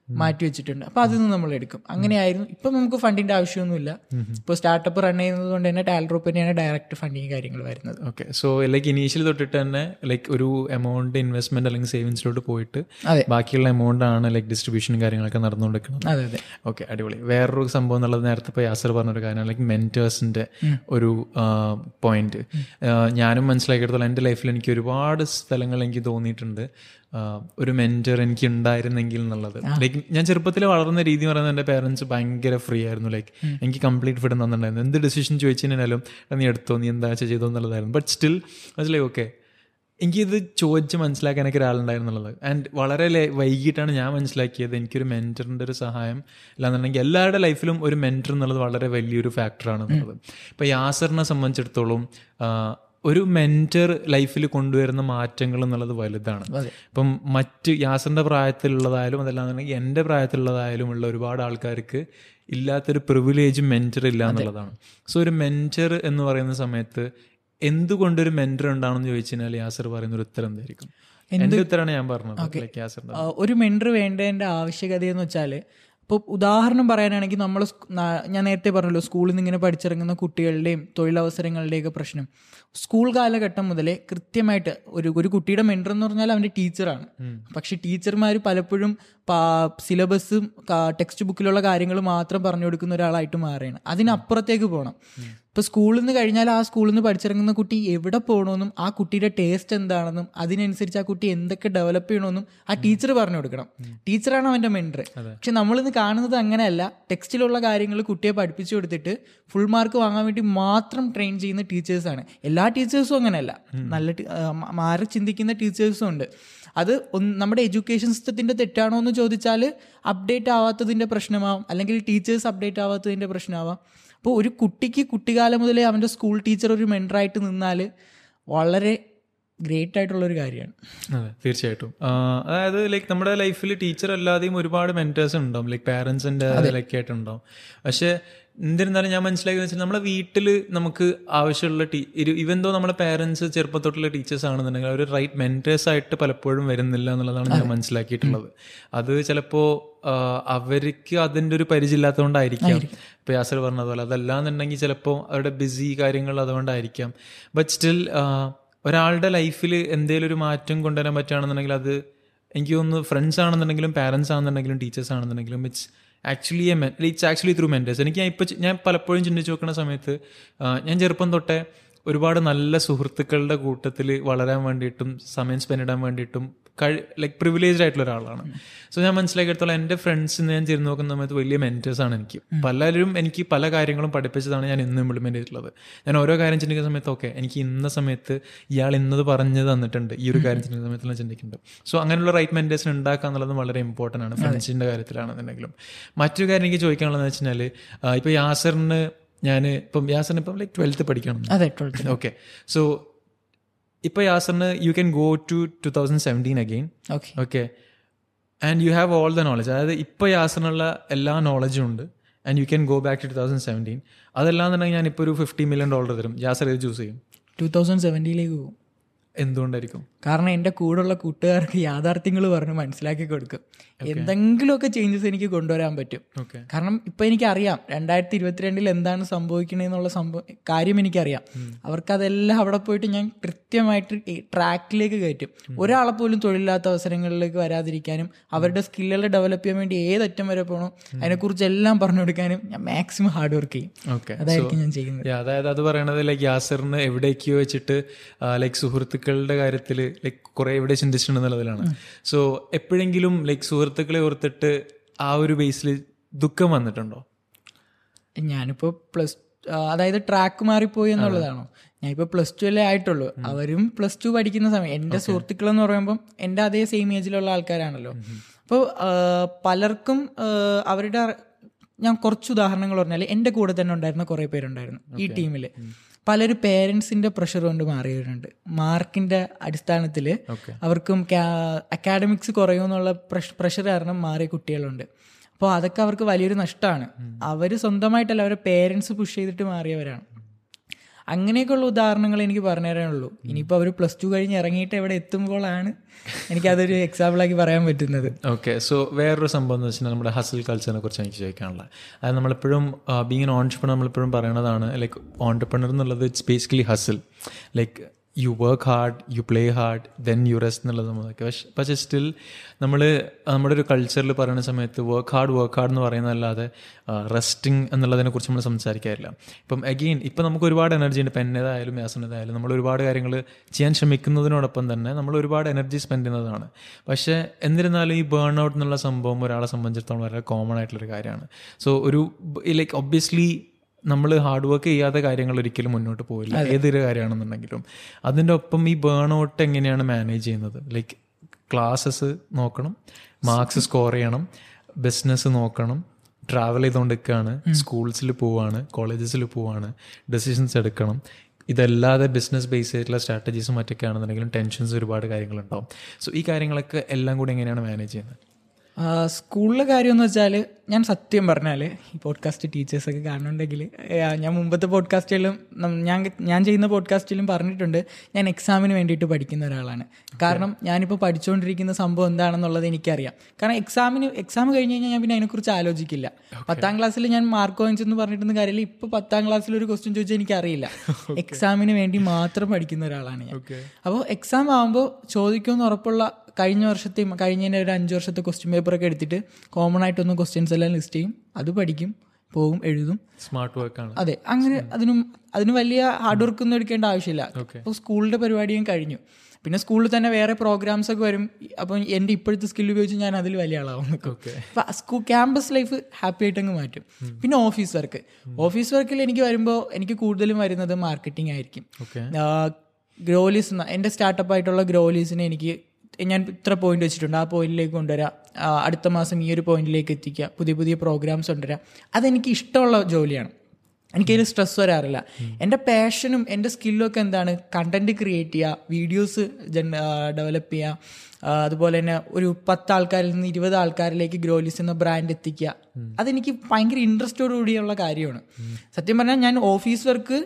മാറ്റി വെച്ചിട്ടുണ്ട്. അപ്പൊ അതിൽ നിന്ന് നമ്മൾ എടുക്കും. അങ്ങനെയായിരുന്നു. ഇപ്പൊ നമുക്ക് ഫണ്ടിന്റെ ആവശ്യമൊന്നുമില്ല. ഇപ്പോൾ സ്റ്റാർട്ടപ്പ് റൺ ചെയ്യുന്നത് കൊണ്ട് തന്നെ ടാലറോപ്പ് തന്നെയാണ് ഡയറക്റ്റ് ഫണ്ടിങ് കാര്യങ്ങൾ വരുന്നത്. ഓക്കെ സോ ലൈക്ക് ഇനീഷ്യൽ തൊട്ടിട്ട് തന്നെ ലൈക്ക് ഒരു എമൗണ്ട് ഇൻവെസ്റ്റ്മെന്റ് അല്ലെങ്കിൽ സേവിങ്സിലോട്ട് പോയിട്ട് ബാക്കിയുള്ള എമൗണ്ട് ആണ് ലൈക്ക് ഡിസ്ട്രിബ്യൂഷനും കാര്യങ്ങളൊക്കെ നടന്നുകൊണ്ടിരിക്കുന്നത്. അതെ അതെ. ഓക്കെ അടിപൊളി. വേറൊരു സംഭവം എന്നുള്ളത് നേരത്തെ ഇപ്പോൾ യാസർ പറഞ്ഞൊരു കാര്യമാണ് ലൈക്ക് മെന്റേഴ്സിന്റെ ഒരു പോയിന്റ് ഞാനും മനസ്സിലാക്കിയെടുത്തോളം എന്റെ ലൈഫിൽ എനിക്ക് ഒരുപാട് സ്ഥലങ്ങൾ എനിക്ക് തോന്നിയിട്ടുണ്ട്. ഒരു മെന്റർ എനിക്ക് ഉണ്ടായിരുന്നെങ്കിൽ എന്നുള്ളത് ലൈക്ക് ഞാൻ ചെറുപ്പത്തിൽ വളർന്ന രീതി പറയുന്നത് എന്റെ പേരൻസ് ഭയങ്കര ഫ്രീ ആയിരുന്നു. ലൈക്ക് എനിക്ക് കംപ്ലീറ്റ് ഫ്രീഡം തന്നിട്ടുണ്ടായിരുന്നു. എന്ത് ഡിസിഷൻ ചോദിച്ചു കഴിഞ്ഞാലും നീ എടുത്തോ നീ എന്താ വെച്ചാൽ ചെയ്തോ എന്നുള്ളതായിരുന്നു. ബട്ട് സ്റ്റിൽ മനസ്സിലായി ഓക്കെ എനിക്കിത് ചോദിച്ച് മനസ്സിലാക്കാൻ എനിക്ക് ഒരാളുണ്ടായിരുന്നുള്ളത് ആൻഡ് വളരെ വൈകിട്ടാണ് ഞാൻ മനസ്സിലാക്കിയത് എനിക്കൊരു മെന്ററിന്റെ ഒരു സഹായം അല്ലാന്നുണ്ടെങ്കിൽ എല്ലാവരുടെ ലൈഫിലും ഒരു മെന്റർ എന്നുള്ളത് വളരെ വലിയൊരു ഫാക്ടറാണ് എന്നുള്ളത് ഇപ്പോൾ യാസറിനെ സംബന്ധിച്ചിടത്തോളം ഒരു മെന്റർ ലൈഫിൽ കൊണ്ടുവരുന്ന മാറ്റങ്ങൾ എന്നുള്ളത് വലുതാണ്. ഇപ്പം മറ്റ് യാസറിന്റെ പ്രായത്തിലുള്ളതായാലും അതല്ലാന്നുണ്ടെങ്കിൽ എന്റെ പ്രായത്തിലുള്ളതായാലും ഉള്ള ഒരുപാട് ആൾക്കാർക്ക് ഇല്ലാത്തൊരു പ്രിവിലേജ് മെന്റർ ഇല്ല എന്നുള്ളതാണ്. സോ ഒരു മെന്റർ എന്ന് പറയുന്ന സമയത്ത് എന്തുകൊണ്ടൊരു മെന്റർ ഉണ്ടാണെന്ന് ചോദിച്ചു കഴിഞ്ഞാൽ യാസർ പറയുന്ന ഒരു ഉത്തരം എന്തായിരിക്കും? എന്റെ ഉത്തരമാണ് ഞാൻ പറഞ്ഞത്. ഒരു മെന്റർ വേണ്ടതിന്റെ ആവശ്യകത എന്ന് വെച്ചാൽ ഇപ്പോൾ ഉദാഹരണം പറയാനാണെങ്കിൽ നമ്മൾ ഞാൻ നേരത്തെ പറഞ്ഞല്ലോ സ്കൂളിൽ നിന്ന് ഇങ്ങനെ പഠിച്ചിറങ്ങുന്ന കുട്ടികളുടെയും തൊഴിലവസരങ്ങളുടെയൊക്കെ പ്രശ്നം. സ്കൂൾ കാലഘട്ടം മുതലേ കൃത്യമായിട്ട് ഒരു ഒരു കുട്ടിയുടെ മെന്റർ എന്ന് പറഞ്ഞാൽ അവന്റെ ടീച്ചറാണ്. പക്ഷെ ടീച്ചർമാർ പലപ്പോഴും സിലബസും ടെക്സ്റ്റ് ബുക്കിലുള്ള കാര്യങ്ങൾ മാത്രം പറഞ്ഞു കൊടുക്കുന്ന ഒരാളായിട്ട് മാറുകയാണ്. അതിനപ്പുറത്തേക്ക് പോകണം ഇപ്പൊ സ്കൂളിൽ നിന്ന് കഴിഞ്ഞാൽ ആ സ്കൂളിൽ നിന്ന് പഠിച്ചിറങ്ങുന്ന കുട്ടി എവിടെ പോകണമെന്നും ആ കുട്ടിയുടെ ടേസ്റ്റ് എന്താണെന്നും അതിനനുസരിച്ച് ആ കുട്ടി എന്തൊക്കെ ഡെവലപ്പ് ചെയ്യണമെന്നും ആ ടീച്ചർ പറഞ്ഞു കൊടുക്കണം. ടീച്ചറാണ് അവന്റെ മെൻഡർ പക്ഷെ നമ്മളിന്ന് കാണുന്നത് അങ്ങനെയല്ല. ടെക്സ്റ്റിലുള്ള കാര്യങ്ങൾ കുട്ടിയെ പഠിപ്പിച്ചു കൊടുത്തിട്ട് ഫുൾ മാർക്ക് വാങ്ങാൻ വേണ്ടി മാത്രം ട്രെയിൻ ചെയ്യുന്ന ടീച്ചേഴ്സാണ് എല്ലാ ടീച്ചേഴ്സും അങ്ങനെയല്ല. നല്ല മാറി ചിന്തിക്കുന്ന ടീച്ചേഴ്സും ഉണ്ട്. അത് നമ്മുടെ എഡ്യൂക്കേഷൻ സിസ്റ്റത്തിന്റെ തെറ്റാണോ എന്ന് ചോദിച്ചാൽ അപ്ഡേറ്റ് ആവാത്തതിന്റെ പ്രശ്നമാവാം. അല്ലെങ്കിൽ ടീച്ചേഴ്സ് അപ്ഡേറ്റ് ആവാത്തതിന്റെ പ്രശ്നമാവാം. അപ്പോൾ ഒരു കുട്ടിക്ക് കുട്ടിക്കാലം മുതലേ അവന്റെ സ്കൂൾ ടീച്ചർ ഒരു മെൻഡറായിട്ട് നിന്നാൽ വളരെ ഗ്രേറ്റ് ആയിട്ടുള്ളൊരു കാര്യമാണ്. അതെ തീർച്ചയായിട്ടും. അതായത് ലൈക്ക് നമ്മുടെ ലൈഫിൽ ടീച്ചർ അല്ലാതെയും ഒരുപാട് മെന്റേഴ്സ് ഉണ്ടാവും. ലൈക്ക് പാരൻസിന്റെ ലൈക്ക് ആയിട്ടുണ്ടാവും. പക്ഷെ എന്നിരുന്നാലും ഞാൻ മനസ്സിലാക്കിയെന്ന് വെച്ചാൽ നമ്മളെ വീട്ടിൽ നമുക്ക് ആവശ്യമുള്ള ടീ ഇവൻ തോ നമ്മുടെ പേരൻസ് ചെറുപ്പത്തോട്ടുള്ള ടീച്ചേഴ്സ് ആണെന്നുണ്ടെങ്കിൽ അവർ റൈറ്റ് മെന്റേഴ്സ് ആയിട്ട് പലപ്പോഴും വരുന്നില്ല എന്നുള്ളതാണ് ഞാൻ മനസ്സിലാക്കിയിട്ടുള്ളത്. അത് ചിലപ്പോൾ അവർക്ക് അതിന്റെ ഒരു പരിചയമില്ലാത്തതുകൊണ്ടായിരിക്കാം. ഇപ്പോൾ യാസർ പറഞ്ഞതുപോലെ അതല്ലാന്നുണ്ടെങ്കിൽ ചിലപ്പോൾ അവരുടെ ബിസി കാര്യങ്ങൾ അതുകൊണ്ടായിരിക്കാം. ബട്ട് സ്റ്റിൽ ഒരാളുടെ ലൈഫിൽ എന്തെങ്കിലും ഒരു മാറ്റം കൊണ്ടുവരാൻ പറ്റുകയാണെന്നുണ്ടെങ്കിൽ അത് എനിക്ക് തോന്നുന്നു ഫ്രണ്ട്സ് ആണെന്നുണ്ടെങ്കിലും പാരൻസ് ആണെന്നുണ്ടെങ്കിലും ടീച്ചേഴ്സ് ആണെന്നുണ്ടെങ്കിലും it's actually a men it's actually through mentors എനിക്ക് ഞാൻ ഇപ്പോൾ ഞാൻ പലപ്പോഴും ചിന്തിച്ച് നോക്കുന്ന സമയത്ത് ഞാൻ ചെറുപ്പം തൊട്ടേ ഒരുപാട് നല്ല സുഹൃത്തുക്കളുടെ കൂട്ടത്തിൽ വളരാൻ വേണ്ടിയിട്ടും സമയം സ്പെൻഡ് ചെയ്യാൻ വേണ്ടിയിട്ടും കഴി ലൈക്ക് പ്രിവിലേജ്ഡ് ആയിട്ടുള്ള ഒരാളാണ്. സോ ഞാൻ മനസ്സിലാക്കിയെടുത്തോളം എന്റെ ഫ്രണ്ട്സ് ഞാൻ ചേർന്ന് നോക്കുന്ന സമയത്ത് വലിയ മെന്റേഴ്സ് ആണ് എനിക്ക്. പലരും എനിക്ക് പല കാര്യങ്ങളും പഠിപ്പിച്ചതാണ് ഞാൻ ഇന്ന് ഇംപ്ലിമെന്റ് ചെയ്തിട്ടുള്ളത് ഞാൻ ഓരോ കാര്യം ചിന്തിക്കുന്ന സമയത്ത് ഓക്കെ എനിക്ക് ഇന്ന സമയത്ത് ഇയാൾ ഇന്നത് പറഞ്ഞു തന്നിട്ടുണ്ട്. ഈ ഒരു കാര്യം ചിന്തിക്കുന്ന സമയത്ത് ഞാൻ ചിന്തിക്കുന്നുണ്ട്. സോ അങ്ങനെയുള്ള റൈറ്റ് മെന്റേഴ്സിന് ഉണ്ടാക്കുക എന്നുള്ളത് വളരെ ഇമ്പോർട്ടന്റ് ആണ് ഫ്രണ്ട്സിന്റെ കാര്യത്തിലാണെന്നുണ്ടെങ്കിലും. മറ്റൊരു കാര്യം എനിക്ക് ചോദിക്കാനുള്ളതെന്ന് വെച്ചാൽ ഇപ്പോൾ യാസറിന് ഞാൻ ഇപ്പം യാസറിന് ഇപ്പം ലൈക്ക് ട്വൽത്ത് പഠിക്കണം. ഓക്കെ സോ ഇപ്പോൾ യാസറിന് you can go to two thousand seventeen again okay okay and you have all the knowledge അതായത് ഇപ്പൊ യാസറിനുള്ള എല്ലാ നോളജും ഉണ്ട്. And you can go back to two thousand seventeen അതല്ലാന്നുണ്ടെങ്കിൽ ഇപ്പൊ ഒരു ഫിഫ്റ്റി മില്യൺ ഡോളർ തരും യാസർ ഇത് ചൂസ് ചെയ്യും? ടൂ തൗസൻഡ് സെവന്റീനിലേക്ക് പോകും. എന്തുകൊണ്ടായിരിക്കും? കാരണം എന്റെ കൂടെയുള്ള കൂട്ടുകാർക്ക് യാഥാർത്ഥ്യങ്ങൾ പറഞ്ഞ് മനസ്സിലാക്കി കൊടുക്കും. എന്തെങ്കിലുമൊക്കെ ചേഞ്ചസ് എനിക്ക് കൊണ്ടുവരാൻ പറ്റും. കാരണം ഇപ്പം എനിക്കറിയാം രണ്ടായിരത്തി ഇരുപത്തിരണ്ടിൽ എന്താണ് സംഭവിക്കണേന്നുള്ള സംഭവം കാര്യം എനിക്കറിയാം. അവർക്കതെല്ലാം അവിടെ പോയിട്ട് ഞാൻ കൃത്യമായിട്ട് ട്രാക്കിലേക്ക് കയറ്റും. ഒരാളെ പോലും തൊഴിലില്ലാത്ത അവസരങ്ങളിലേക്ക് വരാതിരിക്കാനും അവരുടെ സ്കില്ലുകൾ ഡെവലപ്പ് ചെയ്യാൻ വേണ്ടി ഏതറ്റം വരെ പോകണം അതിനെക്കുറിച്ച് എല്ലാം പറഞ്ഞു കൊടുക്കാനും ഞാൻ മാക്സിമം ഹാർഡ് വർക്ക് ചെയ്യും. അതായിരിക്കും ഞാൻ ചെയ്യുന്നത്. അതായത് അത് പറയണത് ലൈക്ക് യാസറിന് എവിടേക്കോ വെച്ചിട്ട് ലൈക്ക് സുഹൃത്തുക്കളുടെ കാര്യത്തിൽ ലൈക് കുറെ എവിടെ ചിന്തിച്ചിട്ടുണ്ടെന്നുള്ളതിലാണ്. സോ എപ്പോഴെങ്കിലും ലൈക്ക് സുഹൃത്തുക്കളെ ഓർത്തിട്ട് ആ ഒരു ബേസിൽ ദുഃഖം വന്നിട്ടുണ്ടോ? ഞാനിപ്പോൾ പ്ലസ് അതായത് ട്രാക്ക് മാറിപ്പോയി എന്നുള്ളതാണോ? ഞാനിപ്പോൾ പ്ലസ് ടു അല്ലേ ആയിട്ടുള്ളൂ. അവരും പ്ലസ് ടു പഠിക്കുന്ന സമയം. എന്റെ സുഹൃത്തുക്കൾ എന്ന് പറയുമ്പം എന്റെ അതേ സെയിം ഏജിലുള്ള ആൾക്കാരാണല്ലോ. അപ്പോൾ പലർക്കും അവരുടെ ഞാൻ കുറച്ച് ഉദാഹരണങ്ങൾ പറഞ്ഞാൽ എന്റെ കൂടെ തന്നെ ഉണ്ടായിരുന്ന കുറേ പേരുണ്ടായിരുന്നു ഈ ടീമിൽ പലരും പേരൻസിന്റെ പ്രഷർ കൊണ്ട് മാറിയവരുണ്ട് മാർക്കിന്റെ അടിസ്ഥാനത്തിൽ അവർക്കും അക്കാഡമിക്സ് കുറയുമെന്നുള്ള പ്രഷർ കാരണം മാറിയ കുട്ടികളുണ്ട്. അപ്പോൾ അതൊക്കെ അവർക്ക് വലിയൊരു നഷ്ടമാണ്. അവർ സ്വന്തമായിട്ടല്ല അവരെ പേരൻസ് പുഷ് ചെയ്തിട്ട് മാറിയവരാണ്. അങ്ങനെയൊക്കെയുള്ള ഉദാഹരണങ്ങൾ എനിക്ക് പറഞ്ഞു തരാനുള്ളൂ ഇനിയിപ്പോൾ അവർ പ്ലസ് ടു കഴിഞ്ഞ് ഇറങ്ങിയിട്ട് എവിടെ എത്തുമ്പോഴാണ് എനിക്കതൊരു എക്സാമ്പിളാക്കി പറയാൻ പറ്റുന്നത്. ഓക്കെ സോ വേറൊരു സംഭവം എന്ന് വെച്ചാൽ നമ്മുടെ ഹസിൽ കൾച്ചറിനെ കുറിച്ച് എനിക്ക് ചോദിക്കാനുള്ള അത് നമ്മളെപ്പോഴും ബീങ് എൻ ഓൺടർപ്രണർ നമ്മളെപ്പോഴും പറയണതാണ് ലൈക്ക് ഓൺടർപ്രണർ എന്നുള്ളത് it's basically hustle like you work hard you play hard then you rest എന്നുള്ളത് നമ്മളൊക്കെ പക്ഷെ പക്ഷേ സ്റ്റിൽ നമ്മൾ നമ്മുടെ ഒരു കൾച്ചറിൽ പറയുന്ന സമയത്ത് വർക്ക് ഹാർഡ് വർക്ക് ഹാർഡ് എന്ന് പറയുന്നതല്ലാതെ റെസ്റ്റിംഗ് എന്നുള്ളതിനെ കുറിച്ച് നമ്മൾ സംസാരിക്കാറില്ല. ഇപ്പം അഗെയിൻ ഇപ്പം നമുക്ക് ഒരുപാട് എനർജി ഉണ്ട്. ഇപ്പം എന്നതായാലും യാസനതായാലും നമ്മൾ ഒരുപാട് കാര്യങ്ങൾ ചെയ്യാൻ ശ്രമിക്കുന്നതിനോടൊപ്പം തന്നെ നമ്മൾ ഒരുപാട് എനർജി സ്പെൻഡ് ചെയ്യുന്നതാണ്. പക്ഷേ എന്നിരുന്നാലും ഈ ബേൺ ഔട്ട് എന്നുള്ള സംഭവം ഒരാളെ സംബന്ധിച്ചിടത്തോളം വളരെ കോമൺ ആയിട്ടുള്ളൊരു കാര്യമാണ്. സോ ഒരു ലൈക്ക് ഒബ്വിയസ്ലി നമ്മൾ ഹാർഡ് വർക്ക് ചെയ്യാത്ത കാര്യങ്ങൾ ഒരിക്കലും മുന്നോട്ട് പോയില്ല ഏതൊരു കാര്യമാണെന്നുണ്ടെങ്കിലും. അതിന്റെ ഒപ്പം ഈ ബേൺ ഔട്ട് എങ്ങനെയാണ് മാനേജ് ചെയ്യുന്നത്? ലൈക്ക് ക്ലാസ്സസ് നോക്കണം മാർക്സ് സ്കോർ ചെയ്യണം ബിസിനസ് നോക്കണം ട്രാവൽ ചെയ്തുകൊണ്ടിരിക്കുകയാണ് സ്കൂൾസിൽ പോവാണ് കോളേജസിൽ പോവാണ് ഡെസിഷൻസ് എടുക്കണം. ഇതല്ലാതെ ബിസിനസ് ബേസ് ചെയ്തിട്ടുള്ള സ്ട്രാറ്റജീസും മറ്റൊക്കെ ആണെന്നുണ്ടെങ്കിലും ടെൻഷൻസ് ഒരുപാട് കാര്യങ്ങളുണ്ടാവും. സോ ഈ കാര്യങ്ങളൊക്കെ എല്ലാം കൂടി എങ്ങനെയാണ് മാനേജ് ചെയ്യുന്നത്? സ്കൂളിലെ കാര്യം എന്ന് വെച്ചാൽ ഞാൻ സത്യം പറഞ്ഞാൽ ഈ പോഡ്കാസ്റ്റ് ടീച്ചേഴ്സൊക്കെ കാണുന്നുണ്ടെങ്കിൽ ഞാൻ മുമ്പത്തെ പോഡ്കാസ്റ്റിലും ഞാൻ ഞാൻ ചെയ്യുന്ന പോഡ്കാസ്റ്റിലും പറഞ്ഞിട്ടുണ്ട് ഞാൻ എക്സാമിന് വേണ്ടിയിട്ട് പഠിക്കുന്ന ഒരാളാണ്. കാരണം ഞാനിപ്പോൾ പഠിച്ചുകൊണ്ടിരിക്കുന്ന സംഭവം എന്താണെന്നുള്ളത് എനിക്കറിയാം. കാരണം എക്സാമിന് എക്സാം കഴിഞ്ഞ് കഴിഞ്ഞാൽ ഞാൻ പിന്നെ അതിനെക്കുറിച്ച് ആലോചിക്കില്ല. പത്താം ക്ലാസ്സിൽ ഞാൻ മാർക്ക് വാങ്ങിച്ചെന്ന് പറഞ്ഞിട്ടൊന്നും കാര്യമില്ല ഇപ്പോൾ പത്താം ക്ലാസ്സിൽ ഒരു ക്വസ്റ്റ്യൻ ചോദിച്ചാൽ എനിക്കറിയില്ല. എക്സാമിന് വേണ്ടി മാത്രം പഠിക്കുന്ന ഒരാളാണ് ഞാൻ. അപ്പോൾ എക്സാം ആകുമ്പോൾ ചോദിക്കുമെന്ന് ഉറപ്പുള്ള കഴിഞ്ഞ വർഷത്തെയും കഴിഞ്ഞതിന്റെ ഒരു അഞ്ച് വർഷത്തെ ക്വസ്റ്റ്യൻ പേപ്പറൊക്കെ എടുത്തിട്ട് കോമൺ ആയിട്ടൊന്ന് ക്വസ്റ്റ്യൻസ് എല്ലാം ലിസ്റ്റ് ചെയ്യും. അത് പഠിക്കും പോകും എഴുതും. സ്മാർട്ട് വർക്ക് ആണ്. അതെ അങ്ങനെ അതിനും അതിന് വലിയ ഹാർഡ് വർക്ക് ഒന്നും എടുക്കേണ്ട ആവശ്യമില്ല. അപ്പോൾ സ്കൂളിന്റെ പരിപാടിയും കഴിഞ്ഞു. പിന്നെ സ്കൂളിൽ തന്നെ വേറെ പ്രോഗ്രാംസ് ഒക്കെ വരും. അപ്പം എന്റെ ഇപ്പോഴത്തെ സ്കിൽ ഉപയോഗിച്ച് ഞാൻ അതിൽ വലിയ ആളാവും അപ്പം സ്കൂൾ ക്യാമ്പസ് ലൈഫ് ഹാപ്പി ആയിട്ട് അങ്ങ് മാറ്റും. പിന്നെ ഓഫീസ് വർക്ക് ഓഫീസ് വർക്കിൽ എനിക്ക് വരുമ്പോൾ എനിക്ക് കൂടുതലും വരുന്നത് മാർക്കറ്റിംഗ് ആയിരിക്കും. ഗ്രോലീസ് എന്റെ സ്റ്റാർട്ടപ്പ് ആയിട്ടുള്ള ഗ്രോലീസിനെ എനിക്ക് ഞാൻ ഇത്ര പോയിന്റ് വെച്ചിട്ടുണ്ട്. ആ പോയിന്റിലേക്ക് കൊണ്ടുവരാം. അടുത്ത മാസം ഈ ഒരു പോയിന്റിലേക്ക് എത്തിക്കുക. പുതിയ പുതിയ പ്രോഗ്രാംസ് കൊണ്ടുവരാം. അതെനിക്ക് ഇഷ്ടമുള്ള ജോലിയാണ്. എനിക്കതിൽ സ്ട്രെസ് വരാറില്ല. എന്റെ പാഷനും എന്റെ സ്കില്ലും ഒക്കെ എന്താണ്? കണ്ടന്റ് ക്രിയേറ്റ് ചെയ്യുക വീഡിയോസ് ഡെവലപ്പ് ചെയ്യുക. അതുപോലെ തന്നെ ഒരു പത്ത് ആൾക്കാരിൽ നിന്ന് ഇരുപത് ആൾക്കാരിലേക്ക് ഗ്രോലിസ് എന്ന ബ്രാൻഡ് എത്തിക്കുക. അതെനിക്ക് ഭയങ്കര ഇൻട്രസ്റ്റോടു കൂടിയുള്ള കാര്യമാണ്. സത്യം പറഞ്ഞാൽ ഞാൻ ഓഫീസ് വർക്ക്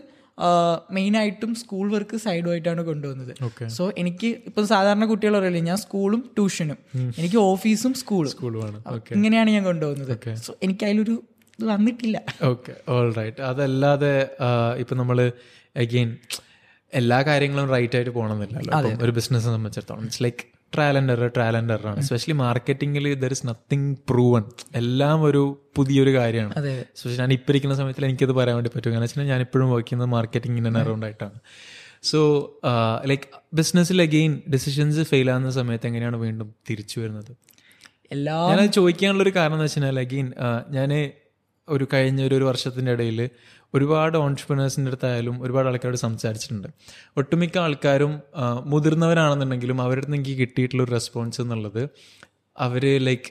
മെയിനായിട്ടും സ്കൂൾ വർക്ക് സൈഡുമായിട്ടാണ് കൊണ്ടുവന്നത്. സോ എനിക്ക് ഇപ്പം സാധാരണ കുട്ടികൾ പറയില്ലേ ഞാൻ സ്കൂളും ട്യൂഷനും. എനിക്ക് ഓഫീസും സ്കൂളും. സ്കൂളുമാണ്. ഇങ്ങനെയാണ് ഞാൻ കൊണ്ടുപോകുന്നത്. സോ എനിക്ക് അതിലൊരു ഇത് വന്നിട്ടില്ല. ഓക്കെ. ഓൾ റൈറ്റ് അതല്ലാതെ ഇപ്പം നമ്മൾ അഗെയിൻ എല്ലാ കാര്യങ്ങളും റൈറ്റ് ആയിട്ട് പോകണമെന്നില്ലല്ലോ. ഒരു ബിസിനസ് സംബന്ധിച്ചിടത്തോളം. It's like trial and error trial and error ആണ്. എസ്പെഷ്യലി മാർക്കറ്റിംഗിൽ ദർ ഇസ് നത്തിങ് പ്രൂവൺ എല്ലാം ഒരു പുതിയൊരു കാര്യമാണ്. അതെ. സ്പെഷ്യലി ഞാൻ ഇപ്പം ഇരിക്കുന്ന സമയത്തിൽ എനിക്കത് പറയാൻ വേണ്ടി പറ്റും. കാരണം വെച്ചാൽ ഞാൻ ഇപ്പോഴും വർക്ക് ചെയ്യുന്നത് മാർക്കറ്റിംഗ് അറൗണ്ടായിട്ടാണ് അറൗണ്ട് ആയിട്ടാണ്. സോ ലൈക്ക് ബിസിനസ്സിൽ അഗെയിൻ ഡിസിഷൻസ് ഫെയിൽ ആകുന്ന സമയത്ത് എങ്ങനെയാണ് വീണ്ടും തിരിച്ചു വരുന്നത്? എല്ലാ ഞാനത് ചോദിക്കാനുള്ള ഒരു കാരണം എന്ന് വെച്ചാൽ അഗെയിൻ ഞാൻ ഒരു കഴിഞ്ഞ ഒരു ഒരു വർഷത്തിന്റെ ഇടയിൽ ഒരുപാട് ഓൺട്രപ്രണേഴ്സിന്റെ അടുത്തായാലും ഒരുപാട് ആൾക്കാരോട് സംസാരിച്ചിട്ടുണ്ട്. ഒട്ടുമിക്ക ആൾക്കാരും മുതിർന്നവരാണെന്നുണ്ടെങ്കിലും അവരുടെ അടുത്ത് എനിക്ക് കിട്ടിയിട്ടുള്ള ഒരു റെസ്പോൺസ് എന്നുള്ളത് അവർ ലൈക്ക്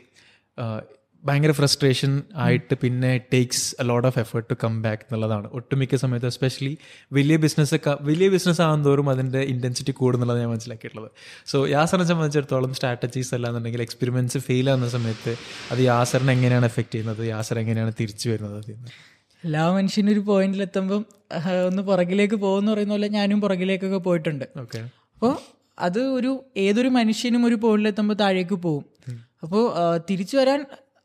ഭയങ്കര ഫ്രസ്ട്രേഷൻ ആയിട്ട് പിന്നെ takes a lot of effort to come back എന്നുള്ളതാണ്. ഒട്ടുമിക്ക സമയത്ത് എസ്പെഷ്യലി വലിയ ബിസിനസ് ഒക്കെ വലിയ ബിസിനസ് ആകുന്നതോറും അതിന്റെ ഇന്റൻസിറ്റി കൂടുന്നുള്ളത് ഞാൻ മനസ്സിലാക്കിയിട്ടുള്ളത്. സോ യാസറിനെ സംബന്ധിച്ചിടത്തോളം സ്ട്രാറ്റജീസ് അല്ലാന്നുണ്ടെങ്കിൽ എക്സ്പെരിമെന്റ്സ് ഫെയിൽ ആകുന്ന സമയത്ത് അത് യാസറിനെ എങ്ങനെയാണ് എഫക്റ്റ് ചെയ്യുന്നത് യാസർ എങ്ങനെയാണ് തിരിച്ചു വരുന്നത്? നിന്ന് എല്ലാ മനുഷ്യനും ഒരു പോയിന്റിലെത്തുമ്പം ആഹ്, ഒന്ന് പുറകിലേക്ക് പോകുന്ന പറയുന്ന പോലെ ഞാനും പുറകിലേക്കൊക്കെ പോയിട്ടുണ്ട്. അപ്പോൾ അത് ഒരു ഏതൊരു മനുഷ്യനും ഒരു പോയിന്റിലെത്തുമ്പോൾ താഴേക്ക് പോകും അപ്പോൾ തിരിച്ചു വരാൻ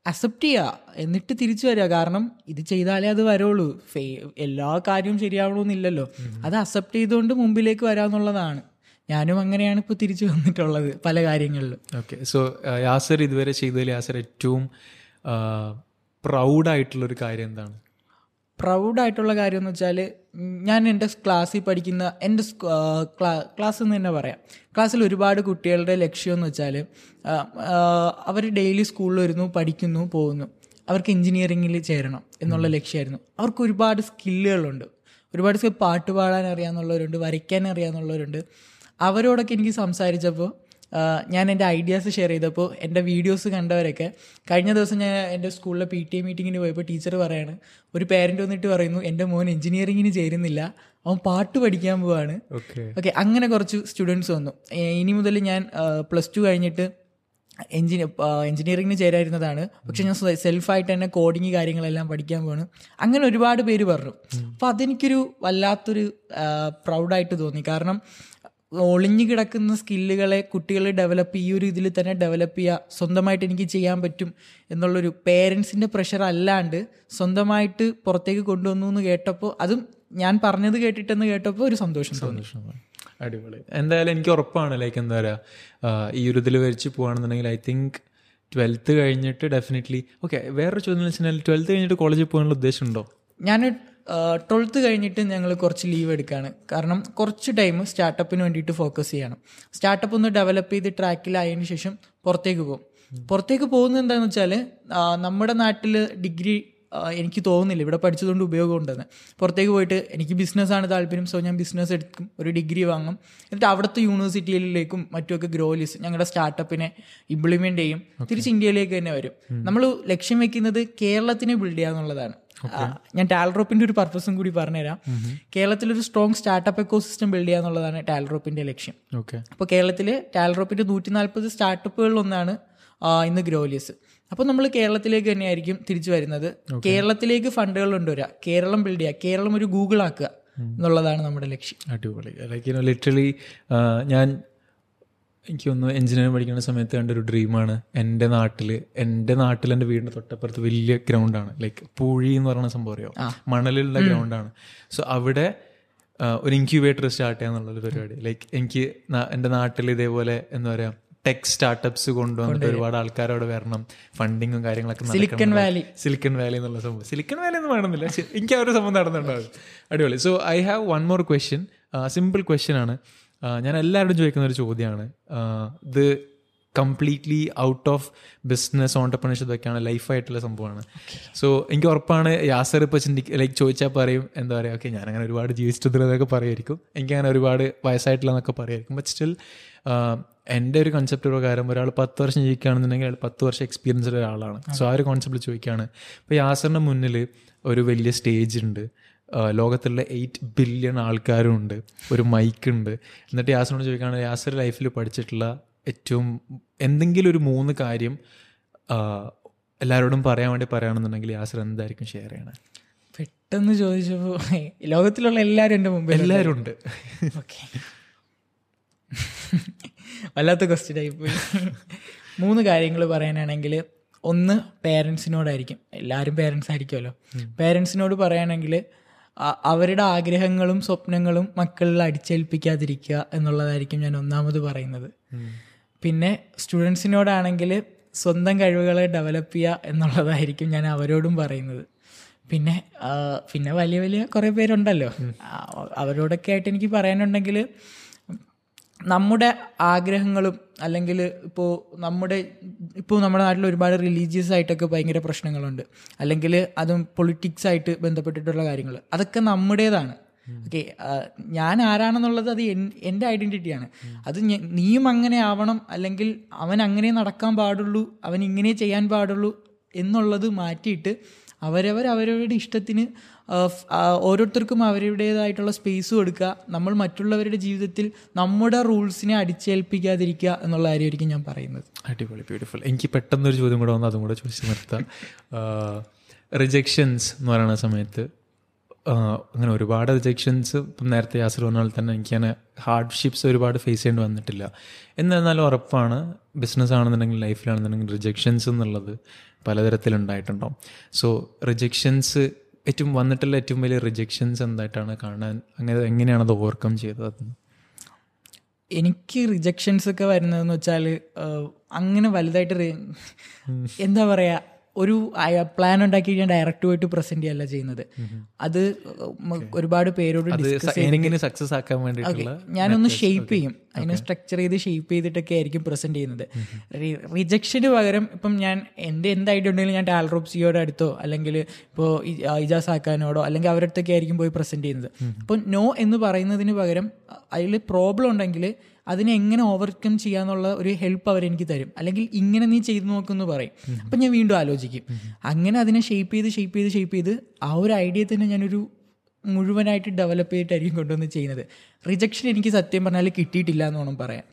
അക്സെപ്റ്റ് ചെയ്യുക എന്നിട്ട് തിരിച്ചു വരിക കാരണം ഇത് ചെയ്താലേ അത് വരുള്ളൂ. ഫേ എല്ലാ കാര്യവും ശരിയാവണമെന്നില്ലല്ലോ അത് അക്സെപ്റ്റ് ചെയ്തുകൊണ്ട് മുമ്പിലേക്ക് വരാമെന്നുള്ളതാണ് ഞാനും അങ്ങനെയാണ് ഇപ്പോൾ തിരിച്ചു വന്നിട്ടുള്ളത് പല കാര്യങ്ങളിലും. ഓക്കെ. സോ യാസർ ഇതുവരെ ചെയ്തതിൽ യാസർ ഏറ്റവും പ്രൗഡായിട്ടുള്ളൊരു കാര്യം എന്താണ്? പ്രൗഡായിട്ടുള്ള കാര്യം എന്ന് വെച്ചാൽ ഞാൻ എന്റെ ക്ലാസ്സിൽ പഠിക്കുന്ന എന്റെ ക്ലാസ് എന്ന് തന്നെ പറയാം. ക്ലാസ്സിൽ ഒരുപാട് കുട്ടികളുടെ ലക്ഷ്യം എന്ന് വെച്ചാൽ അവർ ഡെയിലി സ്കൂളിൽ വരുന്നു പഠിക്കുന്നു പോകുന്നു. അവർക്ക് എഞ്ചിനീയറിങ്ങിൽ ചേരണം എന്നുള്ള ലക്ഷ്യമായിരുന്നു. അവർക്ക് ഒരുപാട് സ്കില്ലുകളുണ്ട്. ഒരുപാട് സ്കിൽ പാട്ട് പാടാൻ അറിയാമെന്നുള്ളവരുണ്ട് വരയ്ക്കാൻ അറിയാമെന്നുള്ളവരുണ്ട് അവരോടൊക്കെ എനിക്ക് സംസാരിച്ചപ്പോൾ ഞാൻ എന്റെ ഐഡിയാസ് ഷെയർ ചെയ്തപ്പോൾ എന്റെ വീഡിയോസ് കണ്ടവരൊക്കെ കഴിഞ്ഞ ദിവസം ഞാൻ എന്റെ സ്കൂളിലെ പി ടി എ മീറ്റിങ്ങിന് പോയപ്പോൾ ടീച്ചർ പറയാണ് ഒരു പേരന്റ് വന്നിട്ട് പറയുന്നു എന്റെ മോൻ എഞ്ചിനീയറിങ്ങിന് ചേരുന്നില്ല അവൻ പാട്ട് പഠിക്കാൻ പോവാണ്. ഓക്കെ അങ്ങനെ കുറച്ച് സ്റ്റുഡൻസ് വന്നു. ഇനി മുതൽ ഞാൻ പ്ലസ് ടു കഴിഞ്ഞിട്ട് എഞ്ചിനി എഞ്ചിനീയറിങ്ങിന് ചേരായിരുന്നതാണ് പക്ഷെ ഞാൻ സെൽഫായിട്ട് തന്നെ കോഡിങ് കാര്യങ്ങളെല്ലാം പഠിക്കാൻ പോകണം അങ്ങനെ ഒരുപാട് പേര് പറഞ്ഞു. അപ്പോൾ അതെനിക്കൊരു വല്ലാത്തൊരു പ്രൗഡായിട്ട് തോന്നി. കാരണം ഒളിഞ്ഞു കിടക്കുന്ന സ്കില്ലുകളെ കുട്ടികൾ ഡെവലപ്പ് ഈ ഒരു ഇതിൽ തന്നെ ഡെവലപ്പ് ചെയ്യുക സ്വന്തമായിട്ട് എനിക്ക് ചെയ്യാൻ പറ്റും എന്നുള്ളൊരു പേരൻസിന്റെ പ്രഷർ അല്ലാണ്ട് സ്വന്തമായിട്ട് പുറത്തേക്ക് കൊണ്ടുവന്നു എന്ന് കേട്ടപ്പോൾ അതും ഞാൻ പറഞ്ഞത് കേട്ടിട്ടെന്ന് കേട്ടപ്പോൾ ഒരു സന്തോഷം സന്തോഷം. അടിപൊളി. എന്തായാലും എനിക്ക് ഉറപ്പാണ് ലൈക്ക് എന്താ പറയുക ഈ ഒരു ഇതിൽ വരച്ച് പോകുകയാണെന്നുണ്ടെങ്കിൽ ഐ തിങ്ക് ട്വൽത്ത് കഴിഞ്ഞിട്ട് ഡെഫിനറ്റ്ലി ഓക്കെ വേറൊരു ചോദ്യം എന്ന് വെച്ചാൽ ട്വൽത്ത് കഴിഞ്ഞിട്ട് കോളേജിൽ പോകാനുള്ള ഉദ്ദേശമുണ്ടോ ഞാൻ ട്വൽത്ത് കഴിഞ്ഞിട്ട് ഞങ്ങൾ കുറച്ച് ലീവ് എടുക്കുകയാണ് കാരണം കുറച്ച് ടൈം സ്റ്റാർട്ടപ്പിന് വേണ്ടിയിട്ട് ഫോക്കസ് ചെയ്യണം. സ്റ്റാർട്ടപ്പ് ഒന്ന് ഡെവലപ്പ് ചെയ്ത് ട്രാക്കിലായതിനു ശേഷം പുറത്തേക്ക് പോകും. പുറത്തേക്ക് പോകുന്നത് എന്താണെന്ന് വെച്ചാൽ നമ്മുടെ നാട്ടിൽ ഡിഗ്രി എനിക്ക് തോന്നുന്നില്ല. ഇവിടെ പഠിച്ചതുകൊണ്ട് ഉപയോഗം ഉണ്ടെന്ന്. പുറത്തേക്ക് പോയിട്ട് എനിക്ക് ബിസിനസ്സാണ് താല്പര്യം സോ ഞാൻ ബിസിനസ് എടുക്കും. ഒരു ഡിഗ്രി വാങ്ങും. എന്നിട്ട് അവിടുത്തെ യൂണിവേഴ്സിറ്റിയിലേക്കും മറ്റുമൊക്കെ ഗ്രോലിസ് ഞങ്ങളുടെ സ്റ്റാർട്ടപ്പിനെ ഇംപ്ലിമെന്റ് ചെയ്യും. തിരിച്ച് ഇന്ത്യയിലേക്ക് തന്നെ വരും. നമ്മൾ ലക്ഷ്യം വെക്കുന്നത് കേരളത്തിനെ ബിൽഡ് ചെയ്യുക എന്നുള്ളതാണ് ഞാൻ ടാൽറോപ്പിന്റെ ഒരു പർപ്പസും കൂടി പറഞ്ഞുതരാം. കേരളത്തിൽ ഒരു strong startup ecosystem build ചെയ്യുക എന്നുള്ളതാണ് ടാൽറോപ്പിന്റെ ലക്ഷ്യം. ഓക്കെ അപ്പോൾ കേരളത്തിൽ ടാൽറോപ്പിന്റെ നൂറ്റി നാൽപ്പത് സ്റ്റാർട്ടപ്പുകളിൽ ഒന്നാണ് ഇന്ന് ഗ്രോലിയസ് അപ്പോൾ നമ്മൾ കേരളത്തിലേക്ക് തന്നെയായിരിക്കും തിരിച്ചു വരുന്നത്. കേരളത്തിലേക്ക് ഫണ്ടുകൾ കൊണ്ടുവരിക കേരളം ബിൽഡ് ചെയ്യുക കേരളം ഒരു ഗൂഗിൾ ആക്കുക എന്നുള്ളതാണ് നമ്മുടെ ലക്ഷ്യം. അടിപൊളി. ലൈക്ക് ലിറ്ററലി ഞാൻ എനിക്കൊന്ന് എഞ്ചിനീയറിംഗ് പഠിക്കുന്ന സമയത്ത് കണ്ട ഒരു ഡ്രീമാണ് എന്റെ നാട്ടിൽ എന്റെ നാട്ടിൽ എന്റെ വീടിന്റെ തൊട്ടപ്പുറത്ത് വലിയ ഗ്രൗണ്ടാണ് ലൈക്ക് പൂഴി എന്ന് പറയുന്ന സംഭവം അറിയാം? മണലിലുള്ള ഗ്രൗണ്ടാണ് സോ അവിടെ ഒരു ഇൻക്യുബേറ്റർ സ്റ്റാർട്ട് ചെയ്യാന്നുള്ളൊരു പരിപാടി. ലൈക്ക് എനിക്ക് എന്റെ നാട്ടിൽ ഇതേപോലെ എന്താ പറയുക ടെക് സ്റ്റാർട്ടപ്സ് കൊണ്ടുവന്നിട്ട് ഒരുപാട് ആൾക്കാർ അവിടെ വരണം. ഫണ്ടിങ്ങും കാര്യങ്ങളൊക്കെ സിലിക്കൺ വാലി സിലിക്കൺ വാലി എന്നുള്ള സംഭവം. സിലിക്കൺ വാലി ഒന്നും വേണമെന്നില്ല. എനിക്ക് ആ ഒരു സംഭവം നടന്നിട്ടുണ്ടാവും. അടിപൊളി. So I have one more question simple question ആണ്. ഞാൻ എല്ലാവരോടും ചോദിക്കുന്ന ഒരു ചോദ്യമാണ്. ഇത് completely out of business entrepreneurship ഒക്കെയാണ് ലൈഫായിട്ടുള്ള സംഭവമാണ്. സോ എനിക്ക് ഉറപ്പാണ് യാസർ ഇപ്പോൾ ചിന്തി ലൈക്ക് ചോദിച്ചാൽ പറയും എന്താ പറയുക ഓക്കെ ഞാനങ്ങനെ ഒരുപാട് ജീവിച്ചിട്ടുള്ളതൊക്കെ പറയുമായിരിക്കും. എനിക്കങ്ങനെ ഒരുപാട് വയസ്സായിട്ടുള്ളതൊക്കെ പറയുമായിരിക്കും. ബട്ട് സ്റ്റിൽ എന്റെ ഒരു കൺസെപ്റ്റ് പ്രകാരം ഒരാൾ പത്ത് വർഷം ജീവിക്കുകയാണെന്നുണ്ടെങ്കിൽ അയാൾ പത്ത് വർഷം എക്സ്പീരിയൻസ് ഉള്ള ഒരാളാണ്. സോ ആ ഒരു കോൺസെപ്റ്റിൽ ചോദിക്കുകയാണ്. ഇപ്പോൾ യാസറിന്റെ മുന്നിൽ ഒരു വലിയ സ്റ്റേജ് ഉണ്ട്. ലോകത്തുള്ള എയ്റ്റ് ബില്യൺ ആൾക്കാരും ഉണ്ട്. ഒരു മൈക്ക് ഉണ്ട്. എന്നിട്ട് യാസറിനോട് ചോദിക്കുകയാണ് യാസർ ലൈഫിൽ പഠിച്ചിട്ടുള്ള ഏറ്റവും എന്തെങ്കിലും ഒരു മൂന്ന് കാര്യം എല്ലാവരോടും പറയാൻ വേണ്ടി പറയുകയാണെന്നുണ്ടെങ്കിൽ യാസർ എന്തായിരിക്കും ഷെയർ ചെയ്യണേ? പെട്ടെന്ന് ചോദിച്ചപ്പോൾ ലോകത്തിലുള്ള എല്ലാവരും എന്റെ മുമ്പിൽ എല്ലാവരും ഉണ്ട്. ഓക്കെ വല്ലാത്ത ക്വസ്റ്റ്യൻ ആയിപ്പോയി മൂന്ന് കാര്യങ്ങൾ പറയാനാണെങ്കിൽ ഒന്ന് പേരൻസിനോടായിരിക്കും എല്ലാവരും പേരൻസ് ആയിരിക്കുമല്ലോ. പേരൻസിനോട് പറയുകയാണെങ്കിൽ അവരുടെ ആഗ്രഹങ്ങളും സ്വപ്നങ്ങളും മക്കളിൽ അടിച്ചേൽപ്പിക്കാതിരിക്കുക എന്നുള്ളതായിരിക്കും ഞാൻ ഒന്നാമത് പറയുന്നത്. പിന്നെ സ്റ്റുഡൻസിനോടാണെങ്കിൽ സ്വന്തം കഴിവുകളെ ഡെവലപ്പ് ചെയ്യുക എന്നുള്ളതായിരിക്കും ഞാൻ അവരോടും പറയുന്നത്. പിന്നെ പിന്നെ വലിയ വലിയ കുറേ പേരുണ്ടല്ലോ. അവരോടൊക്കെ ആയിട്ട് എനിക്ക് പറയാനുണ്ടെങ്കിൽ നമ്മുടെ ആഗ്രഹങ്ങളും അല്ലെങ്കിൽ ഇപ്പോൾ നമ്മുടെ ഇപ്പോൾ നമ്മുടെ നാട്ടിൽ ഒരുപാട് റിലീജിയസ് ആയിട്ടൊക്കെ ഭയങ്കര പ്രശ്നങ്ങളുണ്ട്. അല്ലെങ്കിൽ അതും പൊളിറ്റിക്സ് ആയിട്ട് ബന്ധപ്പെട്ടിട്ടുള്ള കാര്യങ്ങൾ. അതൊക്കെ നമ്മുടേതാണ്. ഓക്കെ ഞാൻ ആരാണെന്നുള്ളത് അത് എൻ- എന്റെ ഐഡന്റിറ്റിയാണ് അത് നീയും അങ്ങനെ ആവണം അല്ലെങ്കിൽ അവൻ അങ്ങനെ നടക്കാൻ പാടുള്ളൂ അവൻ ഇങ്ങനെ ചെയ്യാൻ പാടുള്ളൂ എന്നുള്ളത് മാറ്റിയിട്ട് അവരവർ അവരവരുടെ ഇഷ്ടത്തിന് ഓരോരുത്തർക്കും അവരുടേതായിട്ടുള്ള സ്പേസ് കൊടുക്കുക നമ്മൾ മറ്റുള്ളവരുടെ ജീവിതത്തിൽ നമ്മുടെ റൂൾസിനെ അടിച്ചേൽപ്പിക്കാതിരിക്കുക എന്നുള്ള കാര്യമായിരിക്കും ഞാൻ പറയുന്നത്. അടിപൊളി ബ്യൂട്ടിഫുൾ എനിക്ക് പെട്ടെന്ന് ഒരു ചോദ്യം കൂടെ വന്നു അതും കൂടെ ചോദിച്ചു നിർത്താം. റിജക്ഷൻസ് എന്ന് പറയുന്ന സമയത്ത് അങ്ങനെ ഒരുപാട് റിജക്ഷൻസ് ഇപ്പം നേരത്തെ യാസർ പറഞ്ഞ പോലെ തന്നെ എനിക്കങ്ങനെ ഹാർഡ്ഷിപ്സ് ഒരുപാട് ഫേസ് ചെയ്യേണ്ടി വന്നിട്ടില്ല. എന്നിരുന്നാലും ഉറപ്പാണ് ബിസിനസ് ആണെന്നുണ്ടെങ്കിൽ ലൈഫിലാണെന്നുണ്ടെങ്കിൽ റിജക്ഷൻസ് എന്നുള്ളത് പലതരത്തിലുണ്ടായിട്ടുണ്ടാവും. സോ റിജക്ഷൻസ് ഏറ്റവും വന്നിട്ടുള്ള ഏറ്റവും വലിയ റിജക്ഷൻസ് എന്തായിട്ടാണ് കാണാൻ അങ്ങനെ എങ്ങനെയാണ് അത് ഓവർകം ചെയ്തത്? എനിക്ക് റിജക്ഷൻസ് ഒക്കെ വരുന്നതെന്ന് വെച്ചാൽ അങ്ങനെ വലുതായിട്ട് എന്താ പറയാ ഒരു പ്ലാൻ ഉണ്ടാക്കി ഞാൻ ഡയറക്റ്റ് പോയിട്ട് പ്രസന്റ് ചെയ്യല്ല ചെയ്യുന്നത്. അത് ഒരുപാട് പേരോട് സക്സസ് ആക്കാൻ വേണ്ടിയിട്ടുള്ള ഞാനൊന്ന് ഷേപ്പ് ചെയ്യും. അതിനെ സ്ട്രക്ചർ ചെയ്ത് ഷേപ്പ് ചെയ്തിട്ടൊക്കെ ആയിരിക്കും പ്രസന്റ് ചെയ്യുന്നത്. റിജക്ഷന് പകരം ഇപ്പം ഞാൻ എന്റെ എന്തായിട്ടുണ്ടെങ്കിലും ഞാൻ ടാൽറോപ്സിയോടെ അടുത്തോ അല്ലെങ്കിൽ ഇപ്പോൾ ഇജാസ് ആക്കാനോടോ അല്ലെങ്കിൽ അവരുടെ അടുത്തൊക്കെ ആയിരിക്കും പോയി പ്രസന്റ് ചെയ്യുന്നത്. അപ്പോൾ നോ എന്ന് പറയുന്നതിന് പകരം അതിൽ പ്രോബ്ലം ഉണ്ടെങ്കിൽ അതിനെ എങ്ങനെ ഓവർകം ചെയ്യാന്നുള്ള ഒരു ഹെൽപ്പ് അവരെനിക്ക് തരും. അല്ലെങ്കിൽ ഇങ്ങനെ നീ ചെയ്തു നോക്കുമെന്ന് പറയും. അപ്പം ഞാൻ വീണ്ടും ആലോചിക്കും. അങ്ങനെ അതിനെ ഷേപ്പ് ചെയ്ത് ഷേപ്പ് ചെയ്ത് ഷേപ്പ് ചെയ്ത് ആ ഒരു ഐഡിയ തന്നെ ഞാനൊരു മുഴുവനായിട്ട് ഡെവലപ്പ് ചെയ്തിട്ടായിരിക്കും കൊണ്ടുവന്ന് ചെയ്യുന്നത്. റിജക്ഷൻ എനിക്ക് സത്യം പറഞ്ഞാൽ കിട്ടിയിട്ടില്ല എന്ന് വേണം പറയാം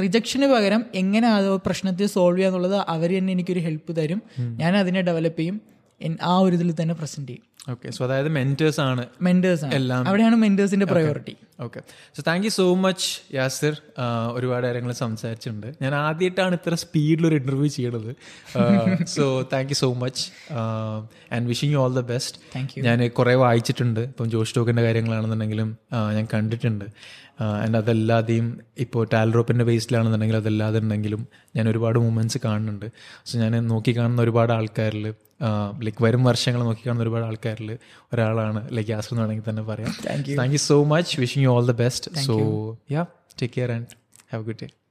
റിജക്ഷന് പകരം എങ്ങനെ ആ പ്രശ്നത്തെ സോൾവ് ചെയ്യാന്നുള്ളത് അവർ തന്നെ എനിക്കൊരു ഹെൽപ്പ് തരും. ഞാൻ അതിനെ ഡെവലപ്പ് ചെയ്യും. ആ ഒരു ഇതിൽ തന്നെ പ്രസന്റ് ചെയ്യും. ഓക്കെ സോ അതായത് മെന്റേഴ്സ് ആണ് മെന്റേഴ്സ് ആണ്. എല്ലാം. അവിടെയാണ് മെന്റേഴ്സിന്റെ priority okay so thank you so much Yasir ഒരുപാട് കാര്യങ്ങൾ സംസാരിച്ചിട്ടുണ്ട്. ഞാൻ ആദ്യമായിട്ടാണ് ഇത്ര സ്പീഡിൽ ഒരു ഇന്റർവ്യൂ ചെയ്യണത്. So thank you so much and wishing you all the best ഞാൻ കുറേ വായിച്ചിട്ടുണ്ട്. ഇപ്പം ജോഷ് ടോക്കിന്റെ കാര്യങ്ങളാണെന്നുണ്ടെങ്കിലും ഞാൻ കണ്ടിട്ടുണ്ട്. ആൻഡ് അതല്ലാതെയും ഇപ്പോൾ ടാൽറോപ്പിന്റെ ബേസിലാണെന്നുണ്ടെങ്കിൽ അതല്ലാതെ ഉണ്ടെങ്കിലും ഞാൻ ഒരുപാട് മൂമെന്റ്സ് കാണുന്നുണ്ട്. സോ ഞാൻ നോക്കി കാണുന്ന ഒരുപാട് ആൾക്കാരിൽ ലൈക്ക് വരും വർഷങ്ങൾ നോക്കി കാണുന്ന ഒരുപാട് ആൾക്കാരിൽ ഒരാളാണ്. ലൈക്ക് യാസർ എന്ന് വേണമെങ്കിൽ തന്നെ പറയാം. Thank you so much wishing you all the best so yeah take care and have good day